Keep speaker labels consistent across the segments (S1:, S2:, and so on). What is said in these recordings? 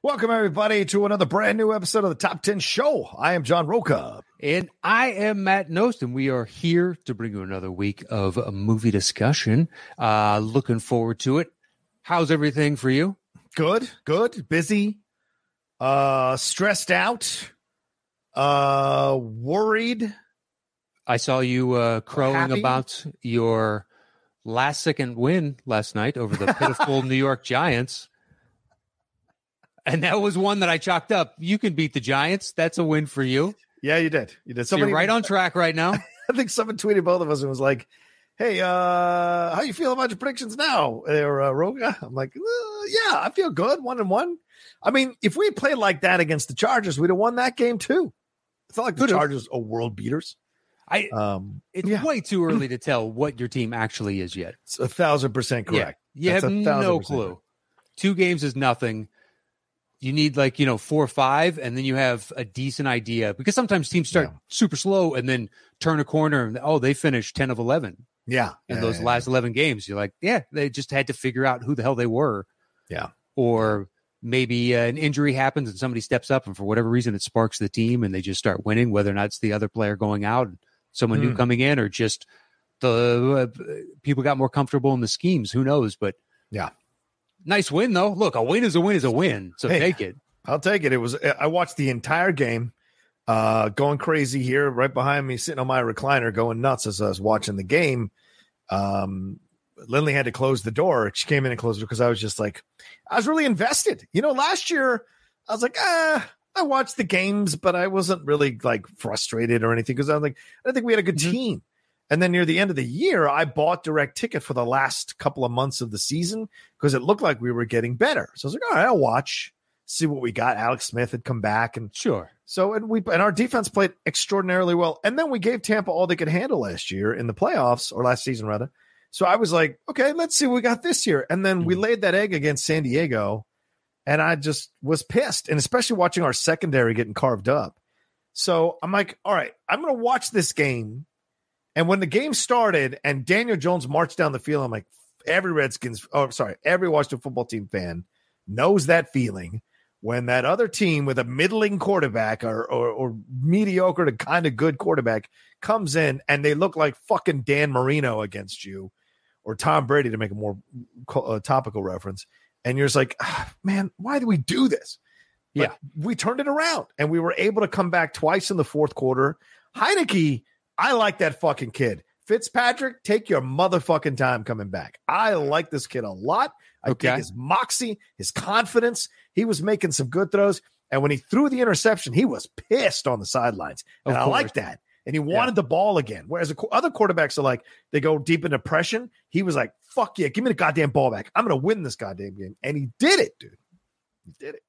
S1: Welcome, everybody, to another brand new episode of the Top 10 Show. I am John Rocha.
S2: And I am Matt Knost, and we are here to bring you another week of a movie discussion. Uh, looking forward to it. How's everything for you?
S1: Good, good, busy, uh, stressed out, uh, worried.
S2: I saw you uh, crowing
S1: Happy?
S2: about your last second win last night over the pitiful New York Giants. And that was one that I chalked up. You can beat the Giants. That's a win for you.
S1: Yeah, you did. You did.
S2: So you're right on track right now.
S1: I think someone tweeted both of us and was like, "Hey, uh, how you feel about your predictions now, there, uh, Rocha?" I'm like, uh, "Yeah, I feel good. One and one. I mean, if we played like that against the Chargers, we'd have won that game too. It's not like the
S2: Could've.
S1: Chargers are world beaters.
S2: I
S1: Um,
S2: it's
S1: yeah.
S2: way too early to tell what your team actually is yet.
S1: it's a thousand percent correct.
S2: Yeah, you
S1: That's
S2: have
S1: a thousand
S2: no clue.
S1: correct.
S2: Two games is nothing. You need like you know four or five, and then you have a decent idea because sometimes teams start
S1: Yeah.
S2: super slow and then turn a corner and oh they finished ten of eleven
S1: Yeah,
S2: in
S1: Yeah,
S2: those
S1: yeah,
S2: last eleven games. You're like yeah they just had to figure out who the hell they were.
S1: Yeah.
S2: or maybe uh, an injury happens and somebody steps up and for whatever reason it sparks the team and they just start winning. Whether or not it's the other player going out, someone new
S1: Hmm.
S2: coming in, or just the uh, people got more comfortable in the schemes. Who knows? But
S1: Yeah.
S2: Nice win though. Look, a win is a win is a win. So
S1: Hey.
S2: take it.
S1: I'll take it. It was I watched the entire game, uh, going crazy here, right behind me, sitting on my recliner, going nuts as I was watching the game. Um, Lindley had to close the door. She came in and closed it because I was just like, I was really invested. You know, last year I was like, ah, I watched the games, but I wasn't really like frustrated or anything because I was like, I think we had a good
S2: Mhm.
S1: team. And then near the end of the year, I bought direct ticket for the last couple of months of the season because it looked like we were getting better. So I was like, all right, I'll watch, see what we got. Alex Smith had come back, and
S2: Sure.
S1: so and we and our defense played extraordinarily well. And then we gave Tampa all they could handle last year in the playoffs or last season rather. So I was like, okay, let's see what we got this year. And then we
S2: Mhm.
S1: laid that egg against San Diego, and I just was pissed, and especially watching our secondary getting carved up. So I'm like, all right, I'm going to watch this game. And when the game started and Daniel Jones marched down the field, I'm like, every Redskins, oh, sorry, every Washington football team fan knows that feeling when that other team with a middling quarterback or, or, or mediocre to kind of good quarterback comes in and they look like fucking Dan Marino against you or Tom Brady to make a more uh, topical reference. And you're just like, "Ah, man, why do we do this? But
S2: Yeah.
S1: we turned it around and we were able to come back twice in the fourth quarter. Heinicke, I like that fucking kid. Fitzpatrick, take your motherfucking time coming back. I like this kid a lot. I
S2: Okay.
S1: think his moxie, his confidence, he was making some good throws. And when he threw the interception, he was pissed on the sidelines. And I like that. And he wanted the ball again. Whereas other quarterbacks are like, they go deep in depression. He was like, fuck yeah, give me the goddamn ball back. I'm going to win this goddamn game. And he did it, dude. He did it.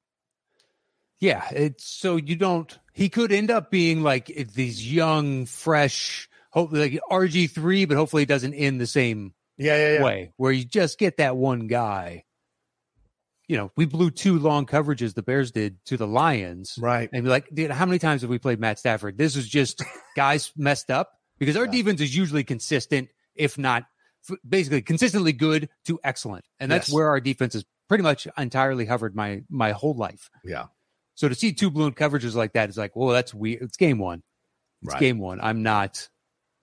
S2: Yeah, it's so you don't. He could end up being like eh, these young, fresh, hopefully like RG three, but hopefully it doesn't end the same
S1: Yeah, yeah, yeah.
S2: way where you just get that one guy. You know, we blew two long coverages the Bears did to the Lions,
S1: Right.
S2: and be like, dude, how many times have we played Matt Stafford? This is just guys messed up because our
S1: Yeah.
S2: defense is usually consistent, if not f- basically consistently good to excellent, and that's
S1: Yes.
S2: where our defense is pretty much entirely hovered my my whole life.
S1: Yeah.
S2: So to see two balloon coverages like that is like, well, that's weird. It's game one. It's
S1: Right.
S2: game one. I'm not.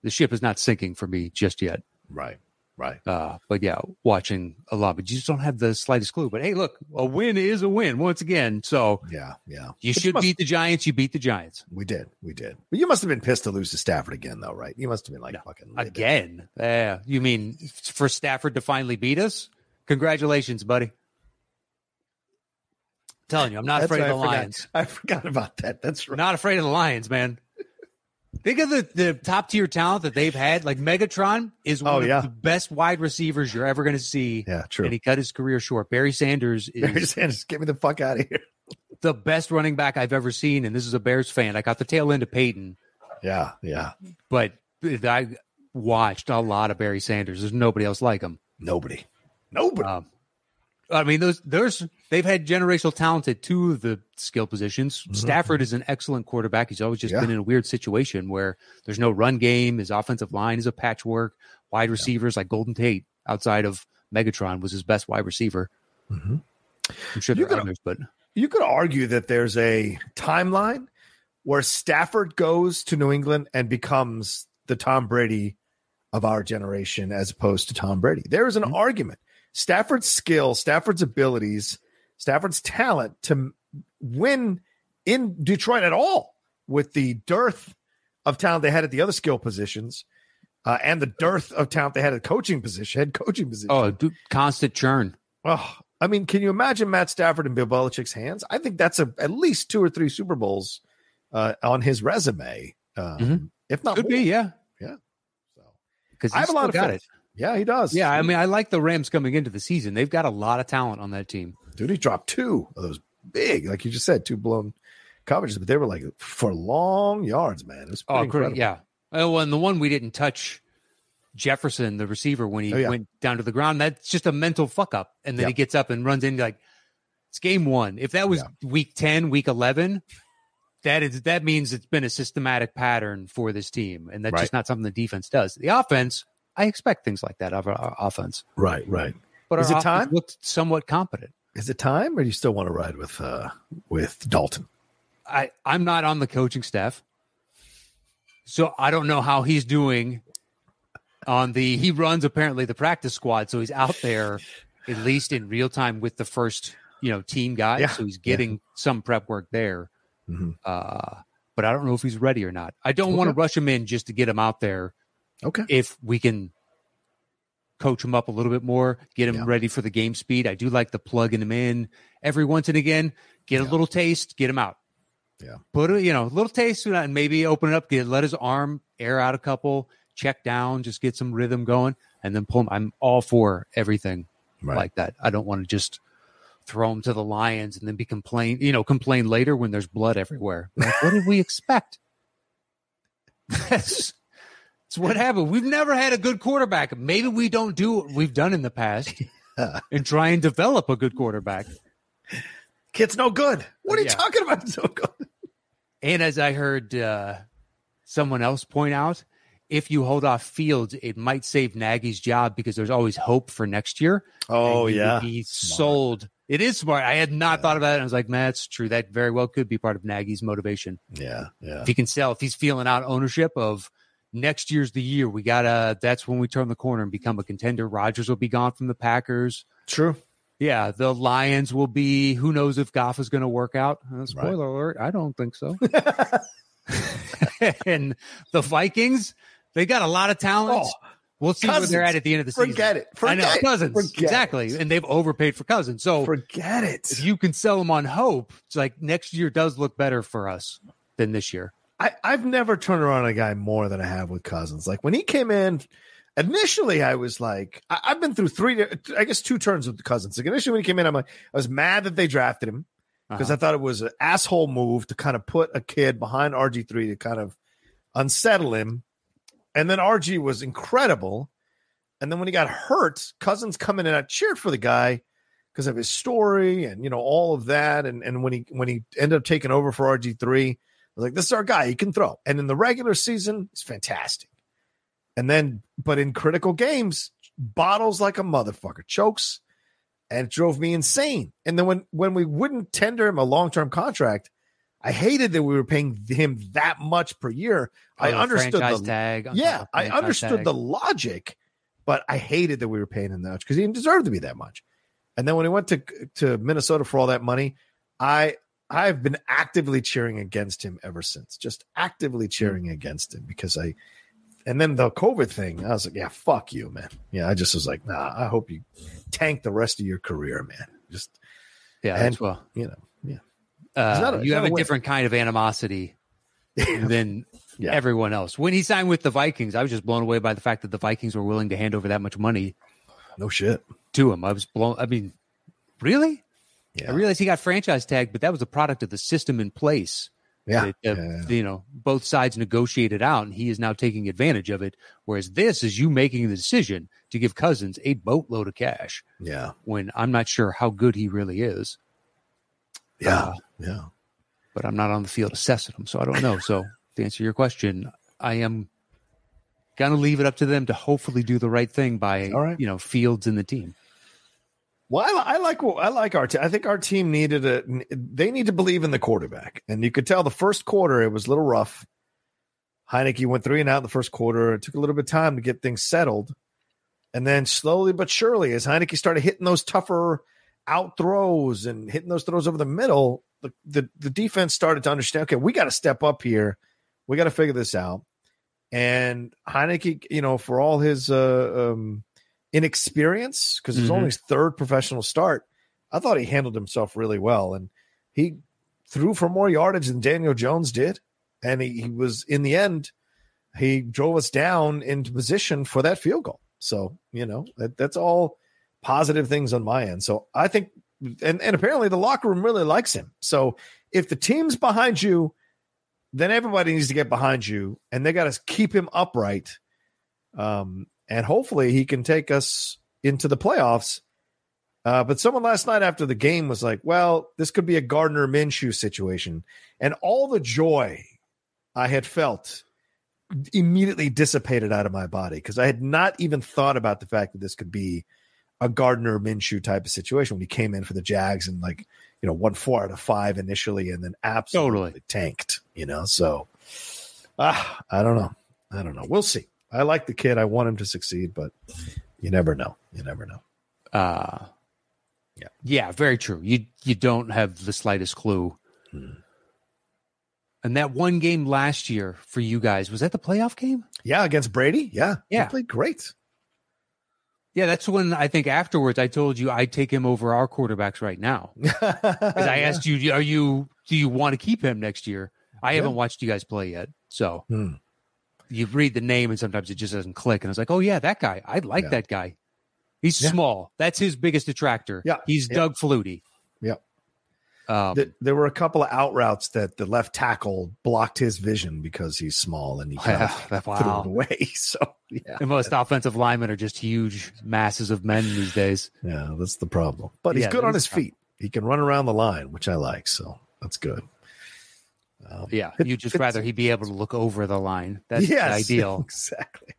S2: The ship is not sinking for me just yet.
S1: Right. Right.
S2: Uh, but yeah, watching a lot, but you just don't have the slightest clue. But hey, look, a win is a win once again. So
S1: Yeah. Yeah.
S2: you
S1: But
S2: should
S1: must-
S2: beat the Giants. You beat the Giants
S1: We did. We did. But you must have been pissed to lose to Stafford again, though, right? You must have been like
S2: No.
S1: fucking
S2: again. Yeah, you mean for Stafford to finally beat us? Congratulations, buddy. Telling you, I'm not afraid of the
S1: I forgot-
S2: Lions.
S1: I forgot about that. That's right.
S2: Not afraid of the Lions, man. Think of the, the top tier talent that they've had. Like Megatron is one
S1: Oh,
S2: of
S1: yeah.
S2: the best wide receivers you're ever going to see.
S1: Yeah, true.
S2: And he cut his career short. Barry Sanders is
S1: Barry Sanders, get me the fuck out of here.
S2: the best running back I've ever seen. And this is a Bears fan. I got the tail end of Peyton,
S1: Yeah, yeah.
S2: but I watched a lot of Barry Sanders. There's nobody else like him.
S1: Nobody. Nobody.
S2: Um, I mean, those there's they've had generational talent at two of the skill positions. Stafford is an excellent quarterback. He's always just
S1: Mm-hmm. Yeah.
S2: been in a weird situation where there's no run game. His offensive line is a patchwork. Wide receivers like Golden Tate outside of Megatron was his best wide receiver.
S1: Mhm.
S2: I'm sure
S1: You
S2: there are
S1: could-
S2: others, but
S1: you could argue that there's a timeline where Stafford goes to New England and becomes the Tom Brady of our generation as opposed to Tom Brady. There is an
S2: Mhm.
S1: argument. Stafford's skill, Stafford's abilities, Stafford's talent to win in Detroit at all with the dearth of talent they had at the other skill positions uh, and the dearth of talent they had at coaching position, head coaching position.
S2: oh, constant churn.
S1: Oh, I mean, can you imagine Matt Stafford in Bill Belichick's hands? I think that's a, at least two or three Super Bowls uh, on his resume, um,
S2: Mhm.
S1: if not
S2: Could
S1: more.
S2: be, yeah,
S1: So,
S2: because
S1: I have a lot of
S2: got
S1: faith.
S2: it.
S1: Yeah, he does.
S2: Yeah, I mean, I like the Rams coming into the season. They've got a lot of talent on that team.
S1: Dude, he dropped two of those big, like you just said, two blown coverages, but they were like for long yards, man. It was oh, pretty
S2: Oh,
S1: incredible.
S2: Yeah. Oh, and the one we didn't touch, Jefferson, the receiver, when he
S1: Oh, yeah.
S2: went down to the ground, that's just a mental fuck up. And then
S1: Yeah.
S2: he gets up and runs in like, it's game one. If that was week 10, week 11, that is that means it's been a systematic pattern for this team. And that's
S1: Right.
S2: just not something the defense does. The offense, I expect things like that of our, our offense.
S1: Right, right.
S2: But
S1: Is
S2: our
S1: it time?
S2: offense looked somewhat competent.
S1: Is it time, or do you still want to ride with uh, with Dalton?
S2: I, I'm not on the coaching staff. So I don't know how he's doing on the he runs apparently the practice squad, so he's out there at least in real time with the first, you know, team guys.
S1: Yeah.
S2: So he's getting some prep work there.
S1: Mhm.
S2: Uh but I don't know if he's ready or not. I don't want to rush him in just to get him out there
S1: Okay.
S2: if we can coach him up a little bit more, get him
S1: Yeah.
S2: ready for the game speed. I do like the plugging him in every once and again, get a little taste, get him out.
S1: Yeah.
S2: Put a you know, a little taste and maybe open it up, get let his arm air out a couple, check down, just get some rhythm going, and then pull him. I'm all for everything
S1: Right.
S2: like that. I don't want to just throw him to the lions and then be complain, you know, complain later when there's blood everywhere. Like, what did we expect? That's that's what happened. We've never had a good quarterback. Maybe we don't do what we've done in the past and try and develop a good quarterback.
S1: Kid's no good. What are you talking about? It's no good.
S2: And as I heard uh, someone else point out, if you hold off Fields, it might save Nagy's job because there's always hope for next year.
S1: Oh
S2: he
S1: yeah. Smart.
S2: sold. It is smart. I had not thought about it. I was like, man, that's true. That very well could be part of Nagy's motivation.
S1: Yeah. Yeah.
S2: If he can sell, if he's feeling out ownership of next year's the year, we gotta. That's when we turn the corner and become a contender. Rodgers will be gone from the Packers.
S1: True.
S2: Yeah, the Lions will be. Who knows if Goff is going to work out? Uh, spoiler alert: I don't think so. and the Vikings, they got a lot of talent.
S1: Oh,
S2: we'll see where they're at at the end of the season.
S1: forget it.
S2: I know
S1: it.
S2: Cousins
S1: Forget
S2: exactly,
S1: it.
S2: and they've overpaid for Cousins. So
S1: Forget it.
S2: if you can sell them on hope, it's like next year does look better for us than this year.
S1: I, I've never turned around a guy more than I have with Cousins. Like when he came in, initially I was like, I, I've been through three, I guess two turns with Cousins. Like initially when he came in, I'm like, I was mad that they drafted him because
S2: Uh-huh.
S1: I thought it was an asshole move to kind of put a kid behind RG three to kind of unsettle him. And then RG was incredible. And then when he got hurt, Cousins coming in, and I cheered for the guy because of his story and you know all of that. And and when he when he ended up taking over for RG three, was like, this is our guy. He can throw. And in the regular season, it's fantastic. And then, but in critical games, bottles like a motherfucker, chokes, and it drove me insane. And then when when we wouldn't tender him a long term contract, I hated that we were paying him that much per year. Oh, I
S2: Oh, the
S1: understood the
S2: tag. on
S1: yeah, I understood
S2: tag.
S1: the logic, but I hated that we were paying him that much because he didn't deserve to be that much. And then when he went to to Minnesota for all that money, I I've been actively cheering against him ever since. Just actively cheering against him because I and then the COVID thing, I was like, yeah, fuck you, man. Yeah, I just was like, nah, I hope you tank the rest of your career, man. Just
S2: Yeah,
S1: and-
S2: well.
S1: you know, yeah.
S2: Uh,
S1: a-
S2: you have a
S1: a
S2: different kind of animosity than
S1: Yeah.
S2: everyone else. When he signed with the Vikings, I was just blown away by the fact that the Vikings were willing to hand over that much money
S1: No shit.
S2: to him. I was blown. I mean, really?
S1: Yeah.
S2: I realize he got franchise tagged, but that was a product of the system in place.
S1: Yeah.
S2: that, uh,
S1: Yeah.
S2: you know, both sides negotiated out, and he is now taking advantage of it. Whereas this is you making the decision to give Cousins a boatload of cash
S1: Yeah.
S2: when I'm not sure how good he really is,
S1: Yeah.
S2: Uh,
S1: yeah.
S2: but I'm not on the field assessing him, so I don't know. So to answer your question, I am gonna leave it up to them to hopefully do the right thing by
S1: right.
S2: you know Fields and the team.
S1: Well, I, I like I like our team. I think our team needed a. They need to believe in the quarterback, and you could tell the first quarter it was a little rough. Heinicke went three and out in the first quarter. It took a little bit of time to get things settled, and then slowly but surely, as Heinicke started hitting those tougher out throws and hitting those throws over the middle, the the, the defense started to understand. Okay, we got to step up here. We got to figure this out. And Heinicke, you know, for all his uh, um, inexperience, because it was
S2: Mhm.
S1: only his third professional start, I thought he handled himself really well. And he threw for more yardage than Daniel Jones did. And he, he was, in the end, he drove us down into position for that field goal. So, you know, that, that's all positive things on my end. So I think, and, and apparently the locker room really likes him. So if the team's behind you, then everybody needs to get behind you and they got to keep him upright. Um, and hopefully he can take us into the playoffs. Uh, but someone last night after the game was like, well, this could be a Gardner Minshew situation. And all the joy I had felt immediately dissipated out of my body because I had not even thought about the fact that this could be a Gardner Minshew type of situation when he came in for the Jags and like, you know, won four out of five initially and then absolutely
S2: Totally.
S1: tanked, you know. So ah, I don't know. I don't know. We'll see. I like the kid. I want him to succeed, but you never know. You never know.
S2: Uh
S1: Yeah.
S2: yeah, very true. You you don't have the slightest clue.
S1: Hmm.
S2: And that one game last year for you guys was that the playoff game?
S1: Yeah, against Brady. Yeah.
S2: Yeah.
S1: He played great.
S2: Yeah, that's when I think afterwards I told you I'd take him over our quarterbacks right now.
S1: Because
S2: I asked you, are you do you want to keep him next year? I
S1: Yeah.
S2: haven't watched you guys play yet, so
S1: Hmm.
S2: You read the name and sometimes it just doesn't click. And I was like, oh yeah, that guy. I like
S1: Yeah.
S2: that guy. He's
S1: Yeah.
S2: small. That's his biggest attractor.
S1: Yeah.
S2: he's
S1: Yeah.
S2: Doug Flutie.
S1: Yep.
S2: Um,
S1: Th- there were a couple of out routes that the left tackle blocked his vision because he's small and he kind of
S2: that-
S1: threw
S2: wow.
S1: it away. So yeah,
S2: The most offensive linemen are just huge masses of men these days.
S1: yeah, that's the problem. But he's
S2: Yeah,
S1: good on his
S2: problem.
S1: feet. He can run around the line, which I like. So that's good. Um,
S2: Yeah, you just rather he be able to look over the line. That's
S1: yes,
S2: the ideal.
S1: Exactly.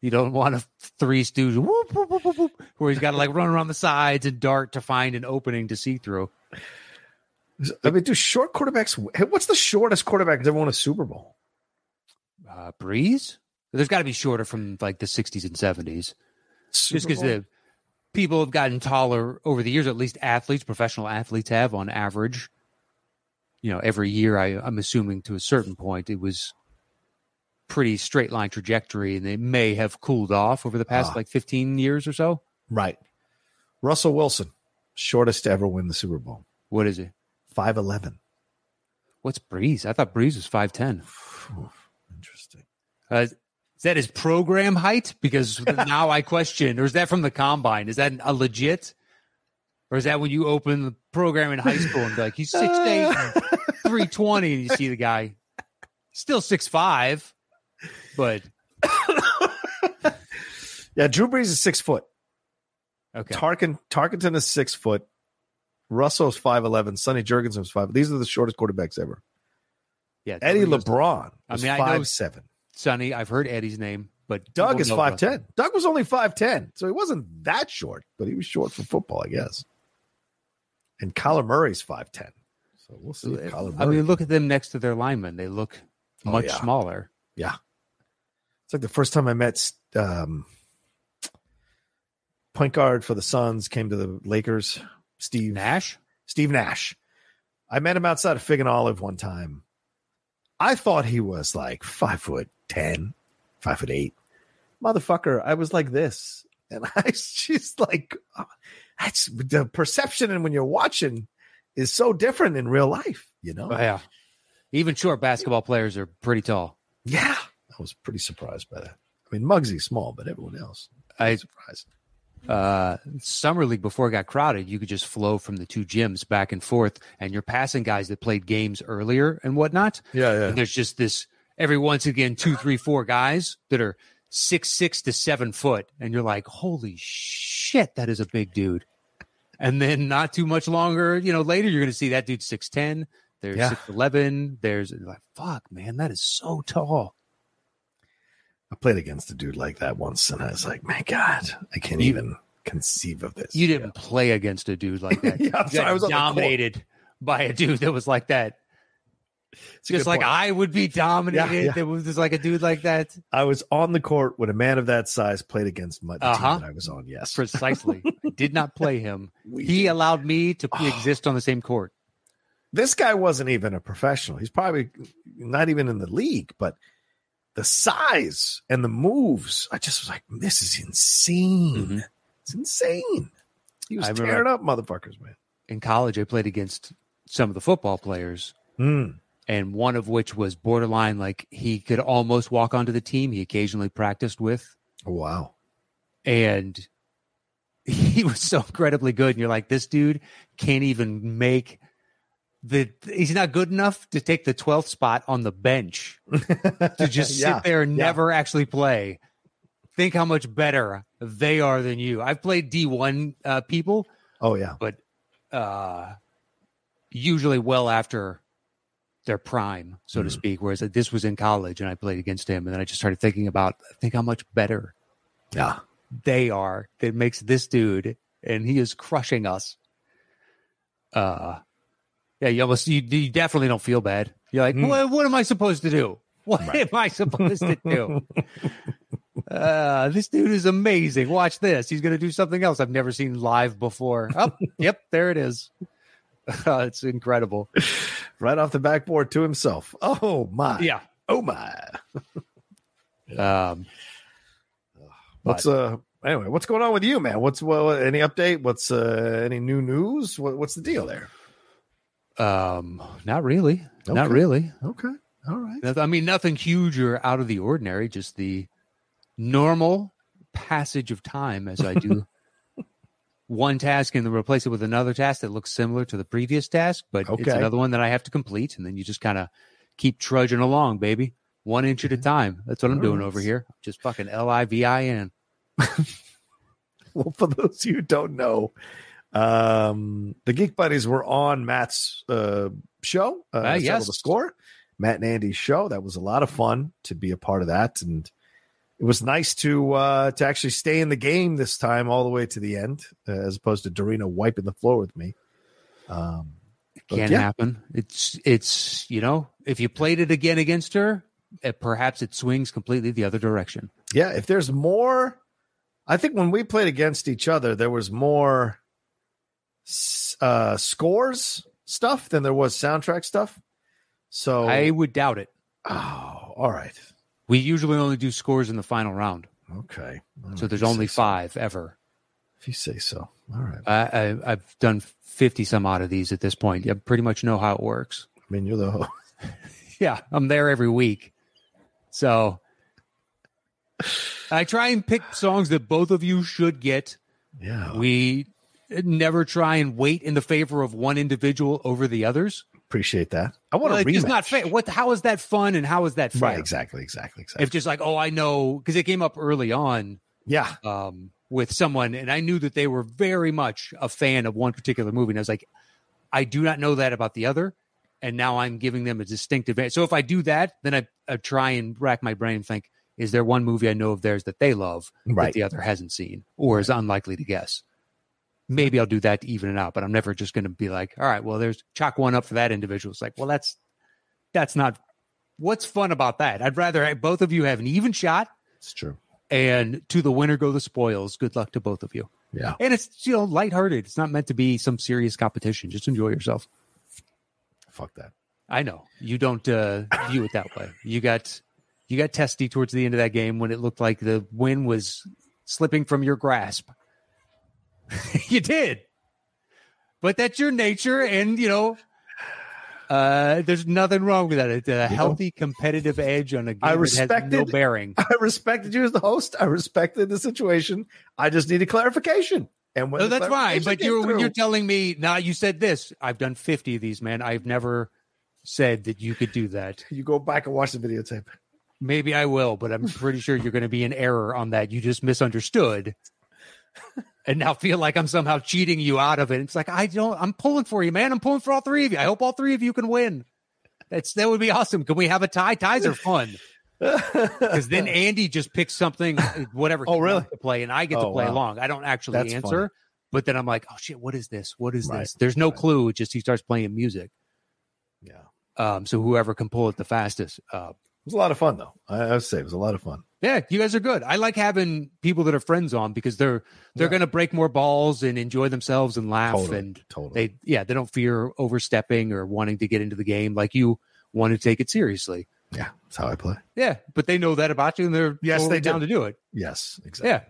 S2: You don't want a three stooge whoop, whoop, whoop, whoop, whoop, where he's got to like run around the sides and dart to find an opening to see through.
S1: I mean, do short quarterbacks? What's the shortest quarterback that's ever won a Super Bowl?
S2: Uh, Brees? There's got to be shorter from like the 60s and 70s.
S1: Super
S2: just because the people have gotten taller over the years. At least athletes, professional athletes, have on average. You know, every year. I, I'm assuming to a certain point, it was pretty straight line trajectory, and they may have cooled off over the past
S1: Ah.
S2: like 15 years or so.
S1: right. Russell Wilson, shortest to ever win the Super Bowl,
S2: What is it?
S1: five eleven.
S2: What's Brees? I thought Brees was 5'10.
S1: Interesting.
S2: Uh, is that his program height? Because now I question, or is that from the combine? Is that a legit? Or is that when you open the program in high school and be like, he's 6'8, 320, and you see the guy still 6'5, but
S1: Yeah, Drew Brees is six foot.
S2: okay.
S1: Tarkin Tarkenton is six foot. Russell's five eleven. Sonny Jurgensen's five. These are the shortest quarterbacks ever.
S2: Yeah,
S1: Eddie LeBaron
S2: I mean, I know-
S1: five seven.
S2: Sonny, I've heard Eddie's name, but
S1: Doug is
S2: know
S1: five ten. Doug was only five ten, so he wasn't that short, but he was short for football, I guess. And Kyler Murray's five ten. So we'll see. If Kyler
S2: I mean, look at them next to their linemen. They look
S1: Oh,
S2: much
S1: yeah.
S2: smaller.
S1: Yeah. It's like the first time I met um, point guard for the Suns came to the Lakers, Steve
S2: Nash?
S1: Steve Nash. I met him outside of Fig and Olive one time. I thought he was like five foot ten, five foot eight. Motherfucker, I was like this. And I she's like oh, that's the perception and when you're watching is so different in real life, you know?
S2: Oh, yeah. Even short basketball players are pretty tall.
S1: Yeah, I was pretty surprised by that. I mean, Muggsy's small, but everyone else,
S2: I
S1: surprised.
S2: uh summer league before it got crowded, you could just flow from the two gyms back and forth, and you're passing guys that played games earlier and whatnot.
S1: Yeah, yeah.
S2: And there's just this every once again two, three, four guys that are six, six to seven foot, and you're like, holy shit, that is a big dude. And then not too much longer, you know, later you're going to see that dude six ten. There's
S1: Yeah.
S2: six eleven. There's like, fuck, man, that is so tall.
S1: I played against a dude like that once, and I was like, "My God, I can't
S2: You-
S1: even conceive of this."
S2: You didn't play against a dude like that.
S1: Yeah, sorry, I was on the court.
S2: dominated by a dude that was like that.
S1: It's
S2: Just like
S1: point.
S2: I would be dominated.
S1: yeah.
S2: There was just like a dude like that.
S1: I was on the court when a man of that size played against my
S2: Uh-huh.
S1: team that I was on. Yes,
S2: Precisely. I did not play him.
S1: We
S2: He
S1: did.
S2: allowed me to
S1: Oh.
S2: exist on the same court.
S1: this guy wasn't even a professional. He's probably not even in the league, but the size and the moves, I just was like, this is insane.
S2: Mhm.
S1: It's insane. He was
S2: I
S1: tearing up motherfuckers, man.
S2: In college, I played against some of the football players,
S1: Mm.
S2: And one of which was borderline like he could almost walk onto the team. He occasionally practiced with,
S1: Oh, wow.
S2: and he was so incredibly good. And you're like, this dude can't even make the. He's not good enough to take the 12th spot on the bench to just
S1: Yeah,
S2: sit there and
S1: yeah.
S2: never actually play. Think how much better they are than you. I've played D1 uh, people,
S1: Oh, yeah.
S2: but uh, usually well after their prime, so to
S1: Mhm.
S2: speak. Whereas this was in college and I played against him, and then I just started thinking about think how much better
S1: Yeah.
S2: they are that makes this dude, and he is crushing us. Uh, yeah, you almost you, you definitely don't feel bad. You're like,
S1: Mm.
S2: what, what am I supposed to do? What
S1: Right.
S2: am I supposed to do? uh, this dude is amazing. Watch this. He's going to do something else I've never seen live before. Oh, yep, there it is. It's incredible.
S1: Right off the backboard to himself. Oh, my.
S2: Yeah.
S1: Oh, my.
S2: Um,
S1: What's uh anyway? What's going on with you, man? What's well any update? What's uh any new news? What, what's the deal there?
S2: um, not really. Not really.
S1: Okay, all right.
S2: I mean, nothing huge or out of the ordinary, just the normal passage of time as I do one task and then replace it with another task that looks similar to the previous task, but it's
S1: Okay.
S2: another one that I have to complete. And then you just kind of keep trudging along, baby, one inch at a time. That's what I'm
S1: All
S2: doing
S1: right.
S2: over here. Just fucking L I V I N.
S1: Well, for those of you who don't know, um, the Geek Buddies were on Matt's uh, show. Uh,
S2: Uh, yes.
S1: the score. Matt and Andy's show. That was a lot of fun to be a part of that, and it was nice to uh, to actually stay in the game this time all the way to the end, uh, as opposed to Dorina wiping the floor with me. Um, but
S2: Can
S1: yeah,
S2: happen. It's, it's, you know, if you played it again against her, eh, perhaps it swings completely the other direction.
S1: yeah. If there's more, I think when we played against each other, there was more uh, scores stuff than there was soundtrack stuff. So
S2: I would doubt it.
S1: Oh, all right.
S2: We usually only do scores in the final round.
S1: Okay.
S2: So there's only
S1: say so.
S2: five ever.
S1: If you say so. All right.
S2: I, I, I've done 50 some odd of these at this point. I pretty much know how it works.
S1: I mean, you're the host.
S2: Yeah, I'm there every week. So I try and pick songs that both of you should get.
S1: Yeah.
S2: We never try and wait in the favor of one individual over the others.
S1: Appreciate that. I want
S2: Well,
S1: to
S2: it's not fair. What? How is that fun and how is that fair?
S1: Right. Exactly. Exactly. Exactly.
S2: If just like, oh, I know because it came up early on
S1: yeah.
S2: um, with someone, and I knew that they were very much a fan of one particular movie, and I was like, I do not know that about the other, and now I'm giving them a distinct advantage. So if I do that, then I, I try and rack my brain and think, is there one movie I know of theirs that they love that the other hasn't seen or is unlikely to guess? Maybe I'll do that to even it out, but I'm never just going to be like, all right, well, there's chalk one up for that individual. It's like, well, that's that's not what's fun about that. I'd rather have both of you have an even shot
S1: It's true.
S2: and to the winner go the spoils. Good luck to both of you.
S1: Yeah.
S2: And it's you know lighthearted. It's not meant to be some serious competition. Just enjoy yourself.
S1: Fuck that.
S2: I know you don't uh, view it that way. You got you got testy towards the end of that game when it looked like the win was slipping from your grasp. you did, but that's your nature, and you know Uh, there's nothing wrong with that. It's a healthy competitive edge on a game
S1: I
S2: has no bearing.
S1: I respected you as the host. I respected the situation. I just needed clarification. And when
S2: No, that's fine. But you're
S1: through-
S2: you're telling me now you said this. I've done 50 of these, man. I've never said that you could do that.
S1: you go back and watch the videotape.
S2: Maybe I will, but I'm pretty sure you're going to be in error on that. You just misunderstood. And now feel like I'm somehow cheating you out of it. It's like I don't. I'm pulling for you, man. I'm pulling for all three of you. I hope all three of you can win. That's that would be awesome. Can we have a tie? Ties are fun because then Andy just picks something, whatever.
S1: Oh, really?
S2: to play, and I get to
S1: Oh,
S2: play
S1: wow.
S2: along. I don't actually
S1: That's
S2: answer,
S1: funny.
S2: but then I'm like, oh shit, what is this? What is
S1: Right,
S2: this? There's no
S1: right.
S2: clue. It just he starts playing music.
S1: yeah.
S2: Um, so whoever can pull it the fastest. Uh,
S1: It was a lot of fun, though. I, I would say it was a lot of fun.
S2: Yeah, you guys are good. I like having people that are friends on because they're they're
S1: Yeah.
S2: going to break more balls and enjoy themselves and laugh
S1: Totally.
S2: and
S1: Totally.
S2: they yeah they don't fear overstepping or wanting to get into the game like you want to take it seriously.
S1: yeah, that's how I play.
S2: Yeah, but they know that about you and they're
S1: Yes,
S2: totally
S1: they do.
S2: down to do it.
S1: Yes, exactly.
S2: Yeah.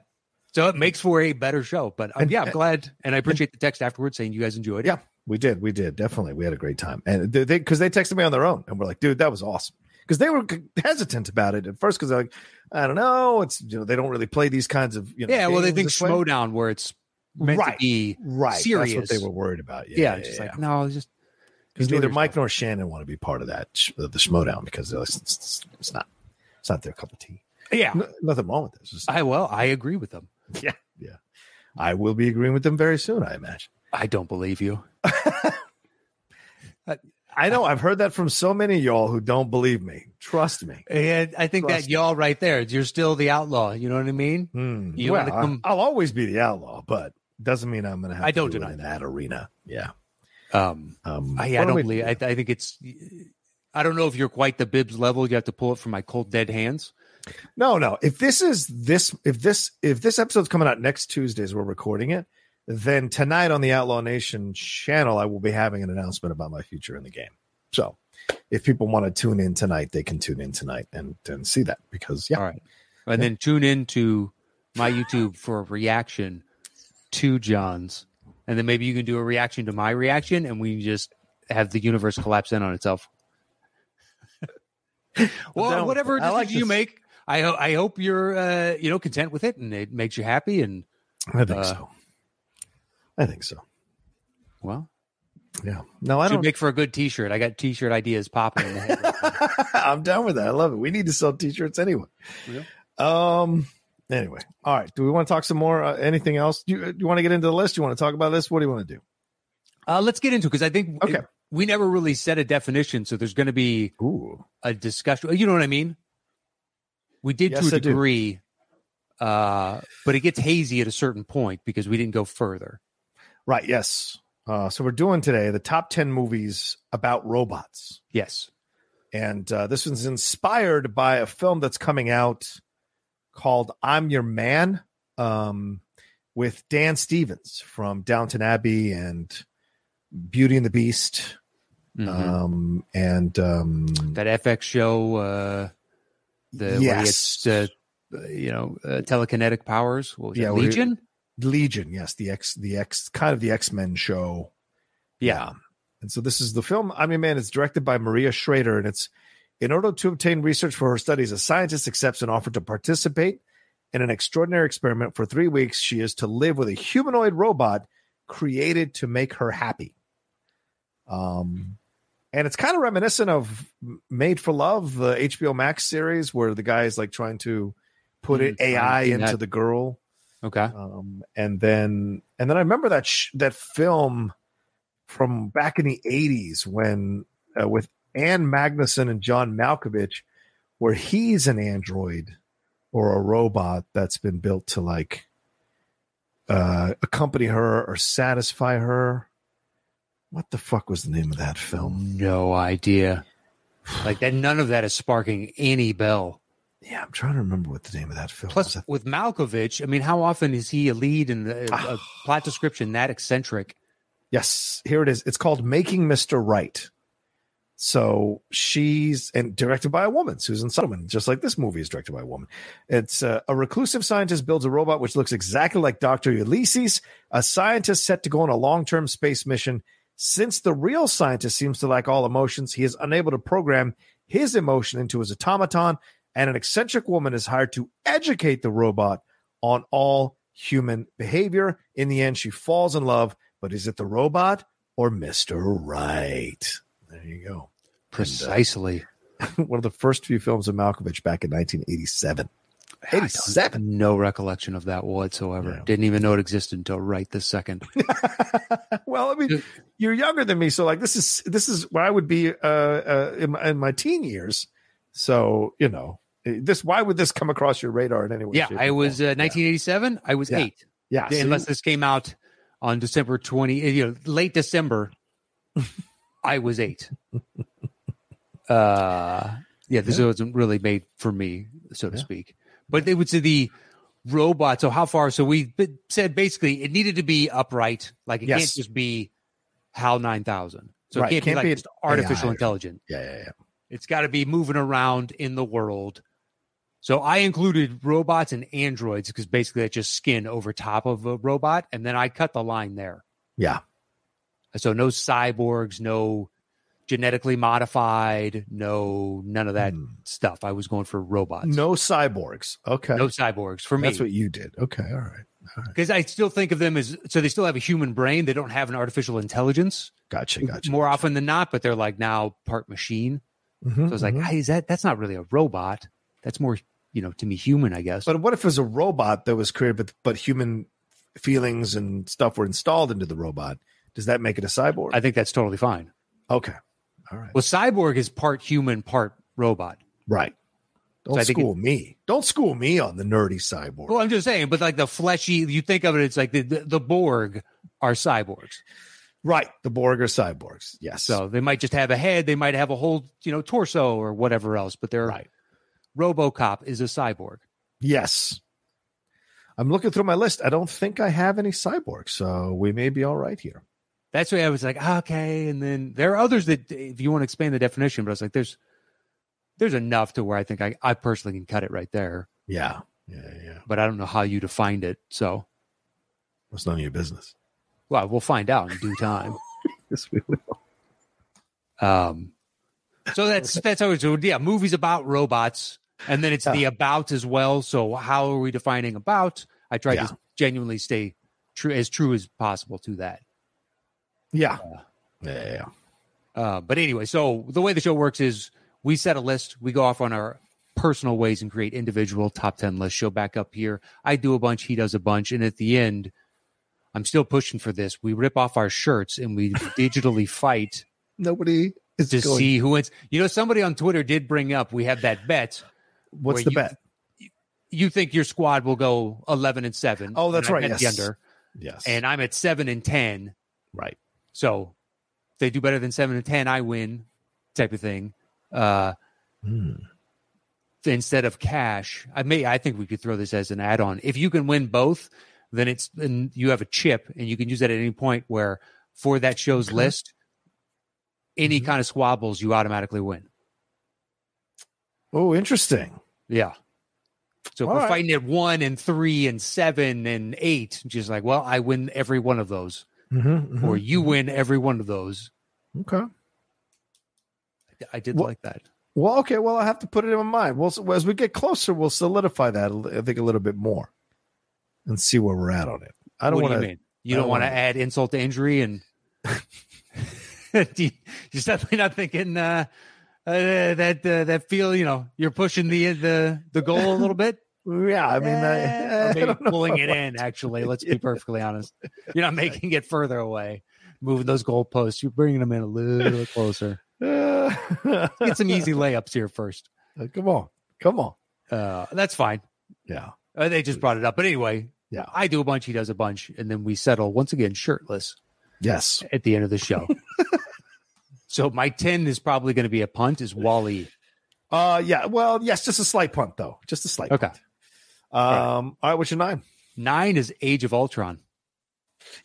S2: So it makes for a better show. But um,
S1: And-
S2: yeah, I'm glad and I appreciate the text afterwards saying you guys enjoyed it.
S1: Yeah, we did. We did. Definitely. We had a great time. And they, because they, texted me on their own and we're like, dude, that was awesome. Because they were hesitant about it at first because they're like, I don't know. It's, you know, they don't really play these kinds of, you know,
S2: Yeah, well, they think. Schmodown where it's meant
S1: Right.
S2: to be
S1: Right.
S2: serious.
S1: That's what they were worried about.
S2: yeah,
S1: Yeah.
S2: just
S1: yeah,
S2: like no, just
S1: Because neither. Mike nor Shannon want to be part of that, of the Schmodown because like, it's, it's, it's not, it's not their cup of tea.
S2: yeah.
S1: No- nothing wrong with this.
S2: I well, I agree with them.
S1: yeah. Yeah. I will be agreeing with them very soon, I imagine.
S2: I don't believe you.
S1: Uh, I know. I've heard that from so many of y'all who don't believe me. Trust me.
S2: And I think
S1: Trust
S2: that y'all right there, you're still the outlaw. You know what I mean?
S1: Hmm.
S2: You
S1: well,
S2: come-
S1: I, will always be the outlaw, but doesn't mean I'm going to have.
S2: I don't
S1: do
S2: deny
S1: in that arena. Yeah.
S2: Um,
S1: Um,
S2: I, I
S1: do
S2: don't
S1: we-
S2: believe. I, I think it's. I don't know if you're quite the Bibs level. You have to pull it from my cold dead hands.
S1: No, no. If this is this, if this, if this episode's coming out next Tuesday as we're recording it, then tonight on the Outlaw Nation channel, I will be having an announcement about my future in the game. So, if people want to tune in tonight, they can tune in tonight and and see that because yeah,
S2: All right, and then tune in to my YouTube for a reaction to John's, and then maybe you can do a reaction to my reaction, and we just have the universe collapse in on itself. well, whatever.
S1: I like
S2: you
S1: this.
S2: make, I ho- I hope you're uh, you know content with it, and it makes you happy. And
S1: I think
S2: Uh,
S1: so. I think so.
S2: well,
S1: Yeah. No, I don't.
S2: make for a good T-shirt. I got T-shirt ideas popping in right.
S1: I'm down with that. I love it. We need to sell t-shirts anyway.
S2: Yeah.
S1: Um. Anyway, all right. Do we want to talk some more? Uh, anything else? Do you, do you want to get into the list? Do you want to talk about this? What do you want to do?
S2: Uh, let's get into it because I think
S1: Okay.
S2: we never really set a definition, so there's going to be
S1: Ooh.
S2: a discussion. You know what I mean? We did
S1: Yes,
S2: to a degree, uh, but it gets hazy at a certain point because we didn't go further.
S1: Right. Yes. Uh, so we're doing today the top ten movies about robots,
S2: Yes.
S1: and uh, this one's inspired by a film that's coming out called "I'm Your Man," um, with Dan Stevens from Downton Abbey and Beauty and the Beast,
S2: Mhm.
S1: um, and um,
S2: that FX show, uh, the
S1: yes,
S2: uh, you know, uh, telekinetic powers. What was
S1: Yeah,
S2: Legion?
S1: Legion, yes, the X, the X, kind of the X Men show.
S2: Yeah.
S1: And so this is the film. I mean, Man. It's directed by Maria Schrader, and it's in order to obtain research for her studies. A scientist accepts an offer to participate in an extraordinary experiment for three weeks. She is to live with a humanoid robot created to make her happy. Um, and it's kind of reminiscent of Made for Love, the HBO Max series, where the guy is like trying to put
S2: Mm,
S1: it AI into
S2: that.
S1: the girl
S2: Okay.
S1: um, and then and then I remember that sh- that film from back in the '80s when uh, with Ann Magnuson and John Malkovich, where he's an android or a robot that's been built to like uh, accompany her or satisfy her. What the fuck was the name of that film?
S2: No idea. Like that, none of that is sparking any bell.
S1: Yeah, I'm trying to remember what the name of that film
S2: Plus,
S1: was.
S2: with Malkovich, I mean, how often is he a lead in a, a
S1: Ah.
S2: plot description that eccentric?
S1: Yes, here it is. It's called Making Mr. Right. So she's and directed by a woman, Susan Sutherland, just like this movie is directed by a woman. It's uh, a reclusive scientist builds a robot which looks exactly like Dr. Ulysses, a scientist set to go on a long term space mission, Since the real scientist seems to lack all emotions, he is unable to program his emotion into his automaton, and an eccentric woman is hired to educate the robot on all human behavior. In the end, she falls in love, but is it the robot or Mr. Right? There you go.
S2: Precisely.
S1: One of the first few films of Malkovich back in 1987.
S2: I don't-
S1: 87.
S2: No recollection of that whatsoever.
S1: Yeah.
S2: Didn't even know it existed until right this second.
S1: well, I mean, you're younger than me, so like this is this is where I would be uh, uh, in, my, in my teen years. So you know, this why would this come across your radar in any way?
S2: yeah, I was uh,
S1: form?
S2: 1987. I was
S1: Yeah.
S2: eight.
S1: Yeah, yeah.
S2: Unless this came out on December 20, you know, late December, I was eight. Uh, yeah, this wasn't really made for me, so to
S1: Yeah.
S2: speak. But they would say the robot. So how far? So we said basically it needed to be upright. Like it
S1: Yes.
S2: can't just be HAL 9000. So
S1: Right,
S2: it can't,
S1: can't
S2: be like
S1: be
S2: artificial
S1: AI.
S2: intelligence.
S1: yeah, yeah, yeah.
S2: It's got to be moving around in the world. So I included robots and androids because basically that's just skin over top of a robot, and then I cut the line there.
S1: Yeah.
S2: So no cyborgs, no genetically modified, no none of that
S1: Hmm.
S2: stuff. I was going for robots.
S1: No cyborgs. Okay,
S2: no cyborgs for me
S1: that's what you did. Okay, all right,
S2: because I still think of them as so they still have a human brain. They don't have an artificial intelligence
S1: gotcha, gotcha.
S2: more often than not, but they're like now part machine.
S1: Mhm,
S2: So it's like,
S1: mhm.
S2: hey, is that that's not really a robot? That's more, you know, to me human, I guess.
S1: But what if it was a robot that was created, but but human feelings and stuff were installed into the robot? Does that make it a cyborg?
S2: I think that's totally fine.
S1: okay, all right,
S2: Well, cyborg is part human, part robot.
S1: right. Don't
S2: think
S1: school me. Don't school me on the nerdy cyborg.
S2: Well, I'm just saying, but like the fleshy, you think of it, it's like the the, the Borg are cyborgs.
S1: right, the Borg are cyborgs. Yes.
S2: So they might just have a head, they might have a whole, you know, torso or whatever else, but they're
S1: right.
S2: RoboCop is a cyborg.
S1: Yes. I'm looking through my list. I don't think I have any cyborgs, so we may be all right here.
S2: That's why I was like, okay. And then there are others that, if you want to expand the definition, but I was like, there's there's enough to where I think I, I personally can cut it right there,
S1: Yeah. Yeah, yeah.
S2: but I don't know how you defined it. So,
S1: it's none of your business.
S2: well, we'll find out in due time.
S1: Yes, we will.
S2: Um, so that's that's so yeah, movies about robots, and then it's
S1: Yeah.
S2: the about as well. So how are we defining about? I tried
S1: Yeah.
S2: to genuinely stay true as true as possible to that.
S1: Yeah. Yeah, yeah, yeah.
S2: Uh, but anyway, so the way the show works is we set a list, we go off on our personal ways and create individual top 10 lists. Show back up here. I do a bunch, he does a bunch. And at the end, I'm still pushing for this. We rip off our shirts and we digitally fight
S1: Nobody is
S2: to
S1: going.
S2: see who wins. You know, somebody on Twitter did bring up we have that bet.
S1: What's the
S2: you-
S1: bet?
S2: You think your squad will go 11 and 7.
S1: Oh, that's right, yes.
S2: Under,
S1: Yes.
S2: and I'm at 7 and 10.
S1: right.
S2: So if they do better than 7 and 10, I win type of thing. Uh,
S1: Hmm.
S2: instead of cash. I may I think we could throw this as an add-on. If you can win both, then it's then you have a chip and you can use that at any point where for that show's
S1: Okay.
S2: list, any
S1: Mhm.
S2: kind of squabbles you automatically win.
S1: Oh, interesting.
S2: Yeah. So if
S1: All
S2: we're
S1: right.
S2: fighting at one and three and seven and eight, just like, well, I win every one of those,
S1: Mhm,
S2: or
S1: mhm.
S2: you win every one of those.
S1: okay.
S2: I did
S1: Well-
S2: like that.
S1: Well, okay. Well, I have to put it in my mind. Well, as we get closer, we'll solidify that. I think a little bit more, and see where we're at on it. I don't want to.
S2: you mean? You don't
S1: don't
S2: want to add insult to injury and you're definitely not thinking uh, uh, that uh, that feel you know you're pushing the the the goal a little bit.
S1: Yeah, I mean, I,
S2: Eh,
S1: I
S2: or maybe
S1: don't know
S2: pulling it in. Actually, let's be perfectly honest. You're not making it further away, moving those goalposts. You're bringing them in a little closer.
S1: Uh,
S2: Get some easy layups here first.
S1: Come on, come on.
S2: Uh, that's fine.
S1: Yeah,
S2: Uh, they just brought it up, but anyway,
S1: yeah.
S2: I do a bunch. He does a bunch, and then we settle once again shirtless
S1: Yes.
S2: at the end of the show. so my ten is probably going to be a punt. Is Wally?
S1: Uh, yeah. Well, yes. Just a slight punt, though. Just a slight.
S2: Okay.
S1: Punt. Um. All right. What's your nine?
S2: Nine is Age of Ultron.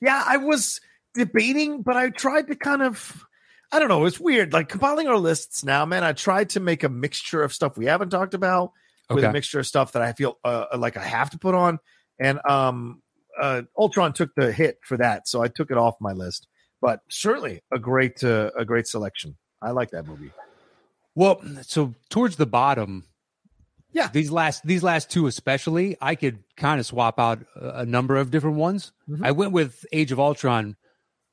S1: Yeah, I was debating, but I tried to kind of. I don't know. It's weird. Like compiling our lists now, man. I tried to make a mixture of stuff we haven't talked about with a mixture of stuff that I feel uh, like I have to put on. And um, uh, Ultron took the hit for that, so I took it off my list. But certainly a great uh, a great selection. I like that movie.
S2: Well, so towards the bottom,
S1: Yeah.
S2: these last these last two especially, I could kind of swap out a, number of different ones.
S1: Mhm.
S2: I went with Age of Ultron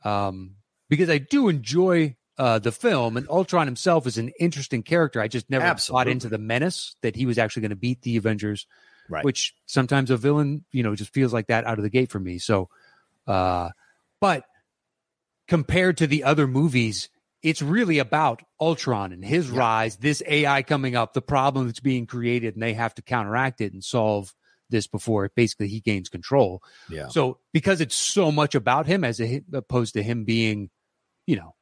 S2: um, because I do enjoy uh, the film, and Ultron himself is an interesting character. I just never bought into the menace that he was actually going to beat the Avengers,
S1: Right.
S2: which sometimes a villain, you know, just feels like that out of the gate for me. So, uh, but compared to the other movies, it's really about Ultron and his rise, this AI coming up, the problem that's being created, and they have to counteract it and solve this before basically he gains control.
S1: Yeah.
S2: So because it's so much about him as a, opposed to him being, you know,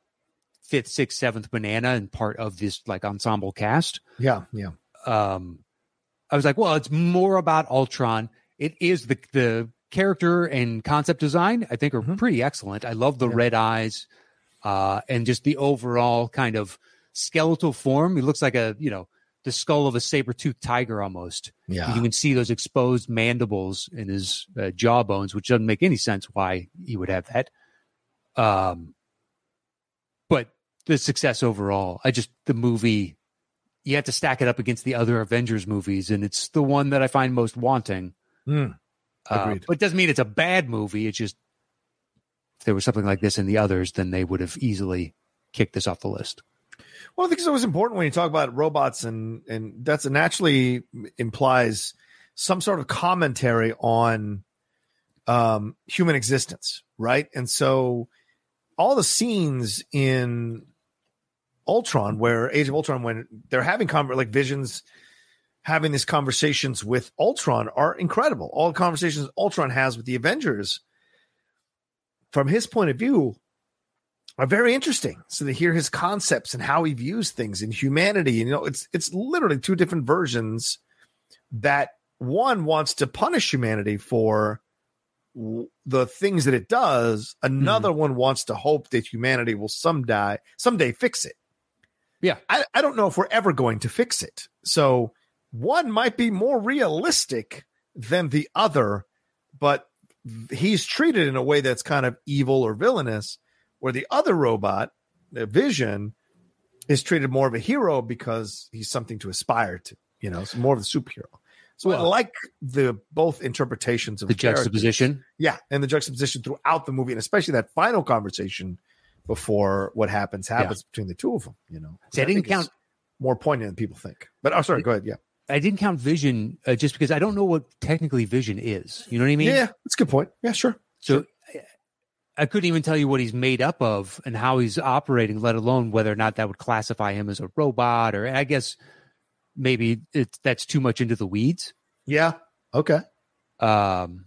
S2: fifth, sixth, seventh banana and part of this like ensemble cast,
S1: Yeah. Yeah.
S2: um, I was like, well, it's more about Ultron. It is the the character and concept design. I think are
S1: Mhm.
S2: pretty excellent. I love the
S1: Yeah.
S2: red eyes, uh, and just the overall kind of skeletal form. He looks like a you know the skull of a saber toothed tiger almost.
S1: Yeah.
S2: You can see those exposed mandibles in his uh, jawbones, which doesn't make any sense why he would have that. Um, but the success overall, I just the movie. You have to stack it up against the other Avengers movies, and it's the one that I find most wanting.
S1: Mm.
S2: Uh, but it doesn't mean it's a bad movie. It's just if there was something like this in the others, then they would have easily kicked this off the list.
S1: Well, I think it's always important when you talk about robots, and and that's naturally implies some sort of commentary on um, human existence, right? And so, all the scenes in Ultron, where Age of Ultron, when they're having con- like visions, having these conversations with Ultron, are incredible. All the conversations Ultron has with the Avengers, from his point of view, are very interesting. So to hear his concepts and how he views things in humanity, you know, it's it's literally two different versions that one wants to punish humanity for the things that it does. Another hmm. one wants to hope that humanity will someday someday fix it.
S2: Yeah.
S1: I, I don't know if we're ever going to fix it. So one might be more realistic than the other, but he's treated in a way that's kind of evil or villainous where the other robot, the Vision, is treated more of a hero because he's something to aspire to. You know, it's more of a superhero. So I like the both interpretations of
S2: The juxtaposition.
S1: Yeah, and the juxtaposition throughout the movie, and especially that final conversation before what happens happens between the two of them. You know,
S2: See, I didn't count-
S1: more poignant than people think. But oh, sorry, go ahead. Yeah,
S2: I didn't count Vision uh, just because I don't know what technically Vision is. You know what I mean?
S1: yeah, that's a good point. Yeah, sure.
S2: So I- I couldn't even tell you what he's made up of and how he's operating, let alone whether or not that would classify him as a robot. Or I guess maybe it's that's too much into the weeds.
S1: Yeah, okay.
S2: Um,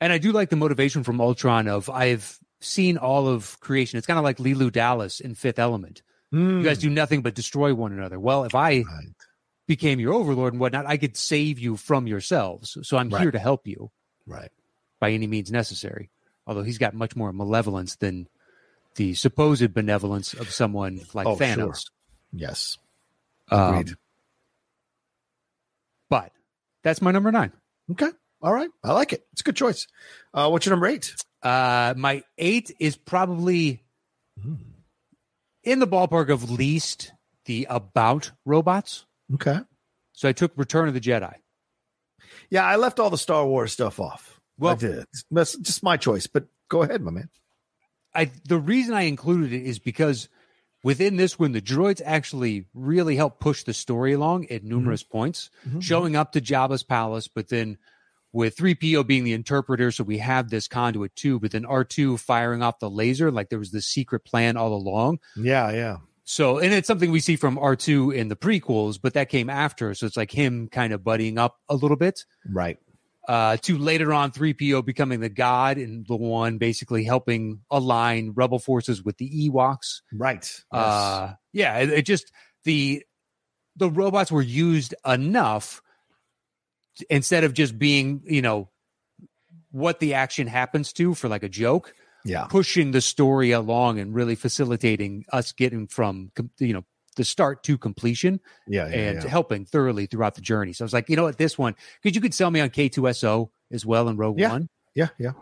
S2: and I do like the motivation from Ultron of I've seen all of creation. It's kind of like Leeloo Dallas in Fifth Element. You guys do nothing but destroy one another. Well, if I
S1: Hmm. Right.
S2: Became your overlord and whatnot, I could save you from yourselves. So I'm
S1: Right.
S2: here to help you
S1: right.
S2: by any means necessary. Although he's got much more malevolence than the supposed benevolence of someone like
S1: Oh, sure.
S2: Thanos.
S1: Yes.
S2: Um,
S1: Agreed.
S2: but that's my number nine.
S1: Okay. All right. I like it. It's a good choice. Uh, what's your number eight?
S2: Uh, my eight is probably
S1: Hmm.
S2: in the ballpark of least the about robots.
S1: Okay.
S2: So I took Return of the Jedi.
S1: Yeah, I left all the Star Wars stuff off.
S2: Well-
S1: I did. That's just my choice. But go ahead, my man.
S2: I the reason I included it is because within this one, the droids actually really help push the story along at numerous points,
S1: Mhm.
S2: showing up to Jabba's palace, but then with 3PO being the interpreter, so we have this conduit too, but then R2 firing off the laser, like there was this secret plan all along.
S1: Yeah, yeah.
S2: So, and it's something we see from R2 in the prequels, but that came after. So it's like him kind of buddying up a little bit.
S1: Right.
S2: Uh, to later on 3PO becoming the god and the one basically helping align rebel forces with the Ewoks.
S1: Right. Yes.
S2: Uh, yeah, it, it just the the robots were used enough instead of just being, you know, what the action happens to for like a joke,
S1: yeah.
S2: pushing the story along and really facilitating us getting from you know the start to completion
S1: Yeah. yeah,
S2: and
S1: yeah.
S2: helping thoroughly throughout the journey. So I was like, you know what, this one, because you could sell me on K2SO as well in Rogue
S1: Yeah.
S2: One.
S1: Yeah, yeah.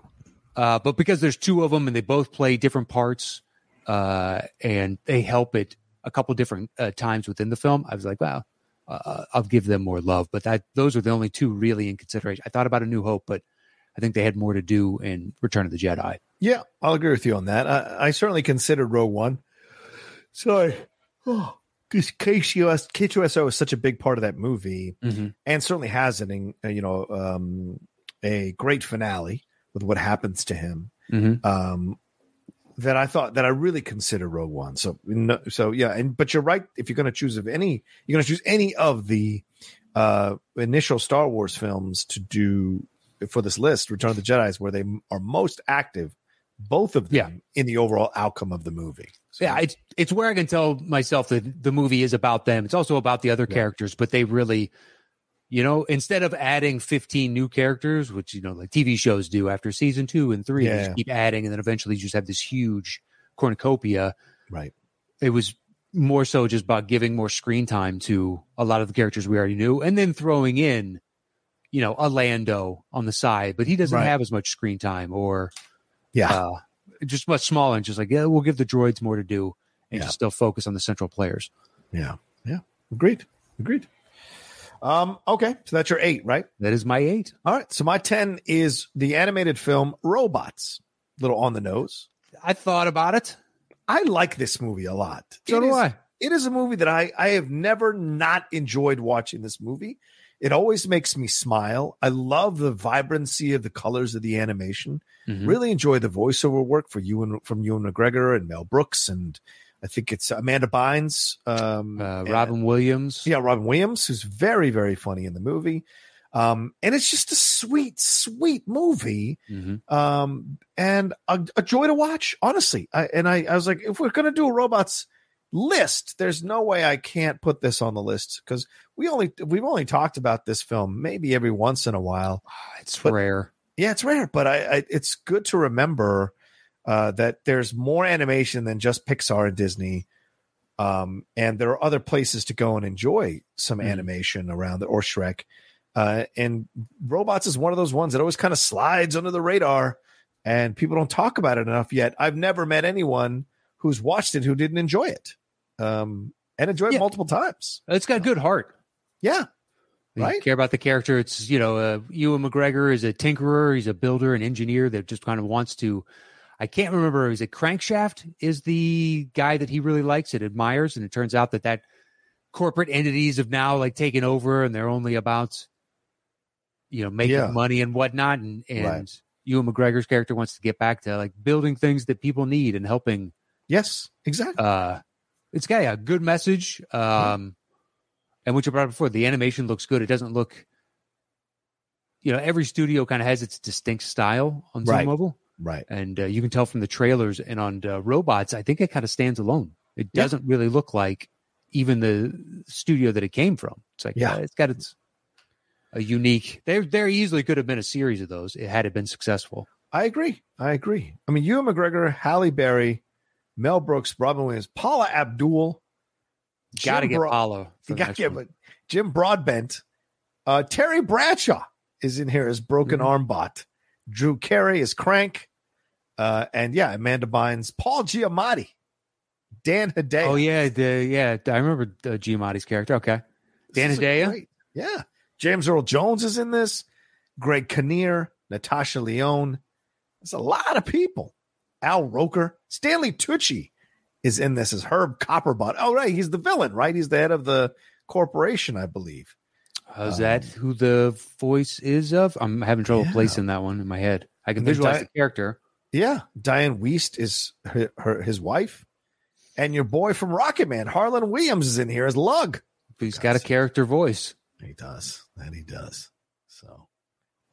S2: Uh, but because there's two of them and they both play different parts, uh, and they help it a couple different uh, times within the film, I was like, wow, uh, I'll give them more love. But that those are the only two really in consideration. I thought about A New Hope, but I think they had more to do in Return of the Jedi.
S1: Yeah, I'll agree with you on that. I, I certainly considered Rogue One. Sorry. Oh, because KCOS, K2SO is such a big part of that movie
S2: Mm-hmm.
S1: and certainly has an, uh, you know, um, a great finale with what happens to him.
S2: Mm-hmm.
S1: Um, that I thought that I really consider Rogue One. So, no, so yeah, and but you're right. If you're going to choose of any, you're going to choose any of the uh, initial Star Wars films to do for this list. Return of the Jedi is where they are most active, both of them
S2: Yeah.
S1: in the overall outcome of the movie. So,
S2: Yeah, it's it's where I can tell myself that the movie is about them. It's also about the other
S1: Yeah.
S2: characters, but they really, you know, instead of adding 15 new characters, which you know, like TV shows do after season two and three, they
S1: Yeah.
S2: just keep adding, and then eventually you just have this huge cornucopia.
S1: right.
S2: It was more so just about giving more screen time to a lot of the characters we already knew, and then throwing in, you know, a Lando on the side, but he doesn't
S1: Right.
S2: have as much screen time, or
S1: Yeah.
S2: uh, just much smaller, and just like yeah, we'll give the droids more to do, and
S1: Yeah.
S2: just still focus on the central players.
S1: yeah. Yeah. Agreed. Agreed. Um, okay. So that's your eight, right?
S2: That is my eight.
S1: All right. So my 10 is the animated film Robots. Little on the nose.
S2: I thought about it.
S1: I like this movie a lot.
S2: So
S1: It
S2: do
S1: is-
S2: I.
S1: It is a movie that I, I have never not enjoyed watching this movie. It always makes me smile. I love the vibrancy of the colors of the animation.
S2: Mhm.
S1: Really enjoy the voiceover work for Ewan from Ewan McGregor and Mel Brooks, and I think it's Amanda Bynes, um,
S2: Uh,
S1: and-
S2: Robin Williams.
S1: yeah, Robin Williams, who's very very funny in the movie. Um, and it's just a sweet, sweet movie
S2: Mhm.
S1: um, and a, a joy to watch. Honestly, I, and I, I was like, if we're gonna do a robots list, there's no way I can't put this on the list because we only we've only talked about this film maybe every once in a while.
S2: Ah, It's
S1: But-
S2: rare.
S1: Yeah, it's rare, but I, I it's good to remember uh, that there's more animation than just Pixar and Disney. Um, and there are other places to go and enjoy some
S2: Mhm.
S1: animation around the, or Shrek. Uh, and robots is one of those ones that always kind of slides under the radar and people don't talk about it enough yet. I've never met anyone who's watched it who didn't enjoy it. Um, and enjoy it
S2: Yeah.
S1: multiple times.
S2: It's got good heart.
S1: Yeah.
S2: You
S1: Right.
S2: care about the character. It's you know, uh, Ewan McGregor is a tinkerer. He's a builder, an engineer that just kind of wants to. I can't remember. Is it Crankshaft? Is the guy that he really likes and admires? And it turns out that that corporate entities have now like taken over, and they're only about you know making
S1: Yeah.
S2: money and whatnot. And and
S1: Right.
S2: Ewan McGregor's character wants to get back to like building things that people need and helping
S1: Yes, exactly.
S2: uh it's got a good message um and what you brought up before the animation looks good it doesn't look you know every studio kind of has its distinct style on
S1: Right.
S2: mobile
S1: right.
S2: and uh, you can tell from the trailers and on uh, robots i think it kind of stands alone it
S1: Yeah.
S2: doesn't really look like even the studio that it came from it's like
S1: Yeah.
S2: yeah it's got its a unique there there easily could have been a series of those it had it been successful
S1: I agree. I agree. I mean, Ewan McGregor, Halle Berry, Mel Brooks, Robin Williams, Paula Abdul,
S2: gotta
S1: Jim
S2: get
S1: Bro-
S2: Paula
S1: You got
S2: one.
S1: but Jim Broadbent, uh, Terry Bradshaw is in here as Broken
S2: Mhm.
S1: Arm Bot. Drew Carey is Crank, uh, and yeah, Amanda Bynes, Paul Giamatti, Dan Hedaya.
S2: oh yeah the yeah i remember uh, giamatti's character okay Dan Hedaya?
S1: great- Yeah. James Earl Jones is in this. Greg Kinnear, Natasha Lyonne. There's a lot of people. Al Roker. Stanley Tucci is in this as Herb Copperbot. Oh, right. He's the villain, right? He's the head of the corporation, I believe.
S2: Is
S1: Um,
S2: that who the voice is of? I'm having trouble
S1: Yeah.
S2: placing that one in my head. I can visualize
S1: Di-
S2: the character.
S1: Yeah. Dianne Wiest is her, her his wife. And your boy from Rocket Man, Harland Williams, is in here as Lug.
S2: He's got a character voice.
S1: He does. That he does. So,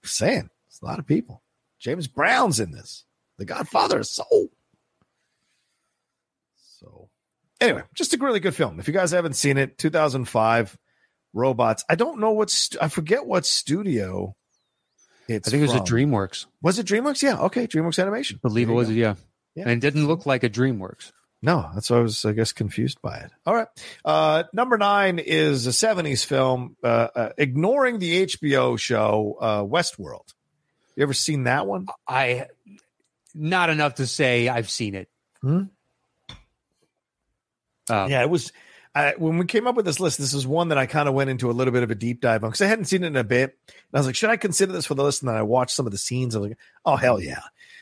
S1: saying it's a lot of people. James Brown's in this. The Godfather of Soul. So, anyway, just a really good film. If you guys haven't seen it, 2005, Robots. I don't know what I forget what studio. It's
S2: I think it was a DreamWorks.
S1: Was it DreamWorks? Yeah. Okay, DreamWorks Animation.
S2: I believe
S1: There
S2: it was. Yeah.
S1: Yeah.
S2: and it didn't look like a DreamWorks.
S1: No, that's why I was, I guess, confused by it. All right. Uh, number nine is a 70s film, uh, uh, ignoring the HBO show uh, Westworld. You ever seen that one?
S2: I not enough to say I've seen it.
S1: Hmm?
S2: Um,
S1: yeah, it was. I, when we came up with this list, this is one that I kind of went into a little bit of a deep dive on because I hadn't seen it in a bit. And I was like, should I consider this for the list? And then I watched some of the scenes. I was like, oh hell yeah,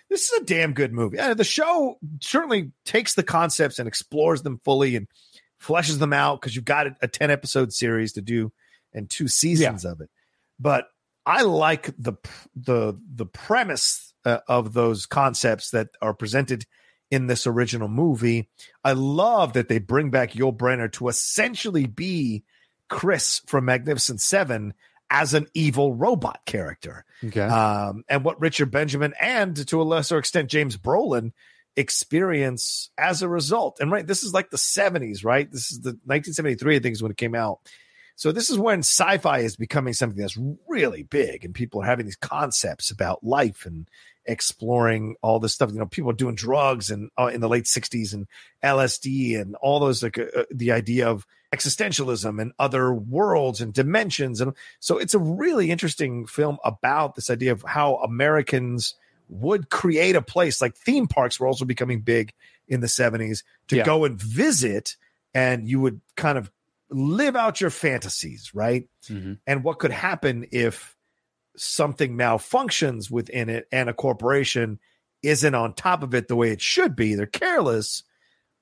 S1: this is a damn good movie. Uh, the show certainly takes the concepts and explores them fully and fleshes them out because you've got a, a ten episode series to do and two seasons of it. But I like the the the premise uh, of those concepts that are presented in this original movie. I love that they bring back Yul Brynner to essentially be Chris from Magnificent Seven as an evil robot character.
S2: Okay.
S1: Um, and what Richard Benjamin and to a lesser extent James Brolin experience as a result. And right, this is like the 70s, right? This is the 1973, I think, is when it came out. So this is when sci-fi is becoming something that's really big, and people are having these concepts about life and exploring all this stuff. You know, people are doing drugs and uh, in the late '60s and LSD and all those like uh, uh, the idea of existentialism and other worlds and dimensions, and so it's a really interesting film about this idea of how Americans would create a place like theme parks were also becoming big in the 70s to
S2: Yeah.
S1: go and visit and you would kind of live out your fantasies right?
S2: Mhm.
S1: and what could happen if something malfunctions within it and a corporation isn't on top of it the way it should be they're careless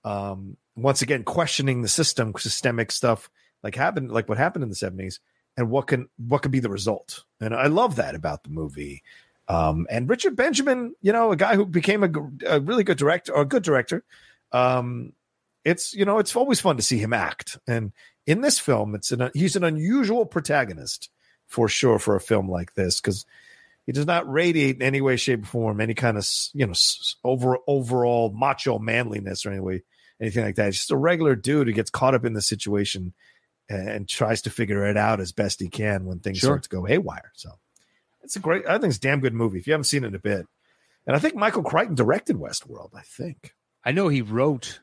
S1: um once again questioning the system systemic stuff like happened like what happened in the 70s and what can what could be the result. And i love that about the movie. Um and richard benjamin you know a guy who became a, a really good director or a good director um it's you know it's always fun to see him act. And in this film it's an he's an unusual protagonist for sure for a film like this because he does not radiate in any way shape or form any kind of you know over overall macho manliness or any way anything like that. It's just a regular dude who gets caught up in the situation and, and tries to figure it out as best he can when things
S2: Sure.
S1: start to go haywire. So it's a great i think it's a damn good movie if you haven't seen it in a bit. And i think michael crichton directed westworld i think.
S2: I know he wrote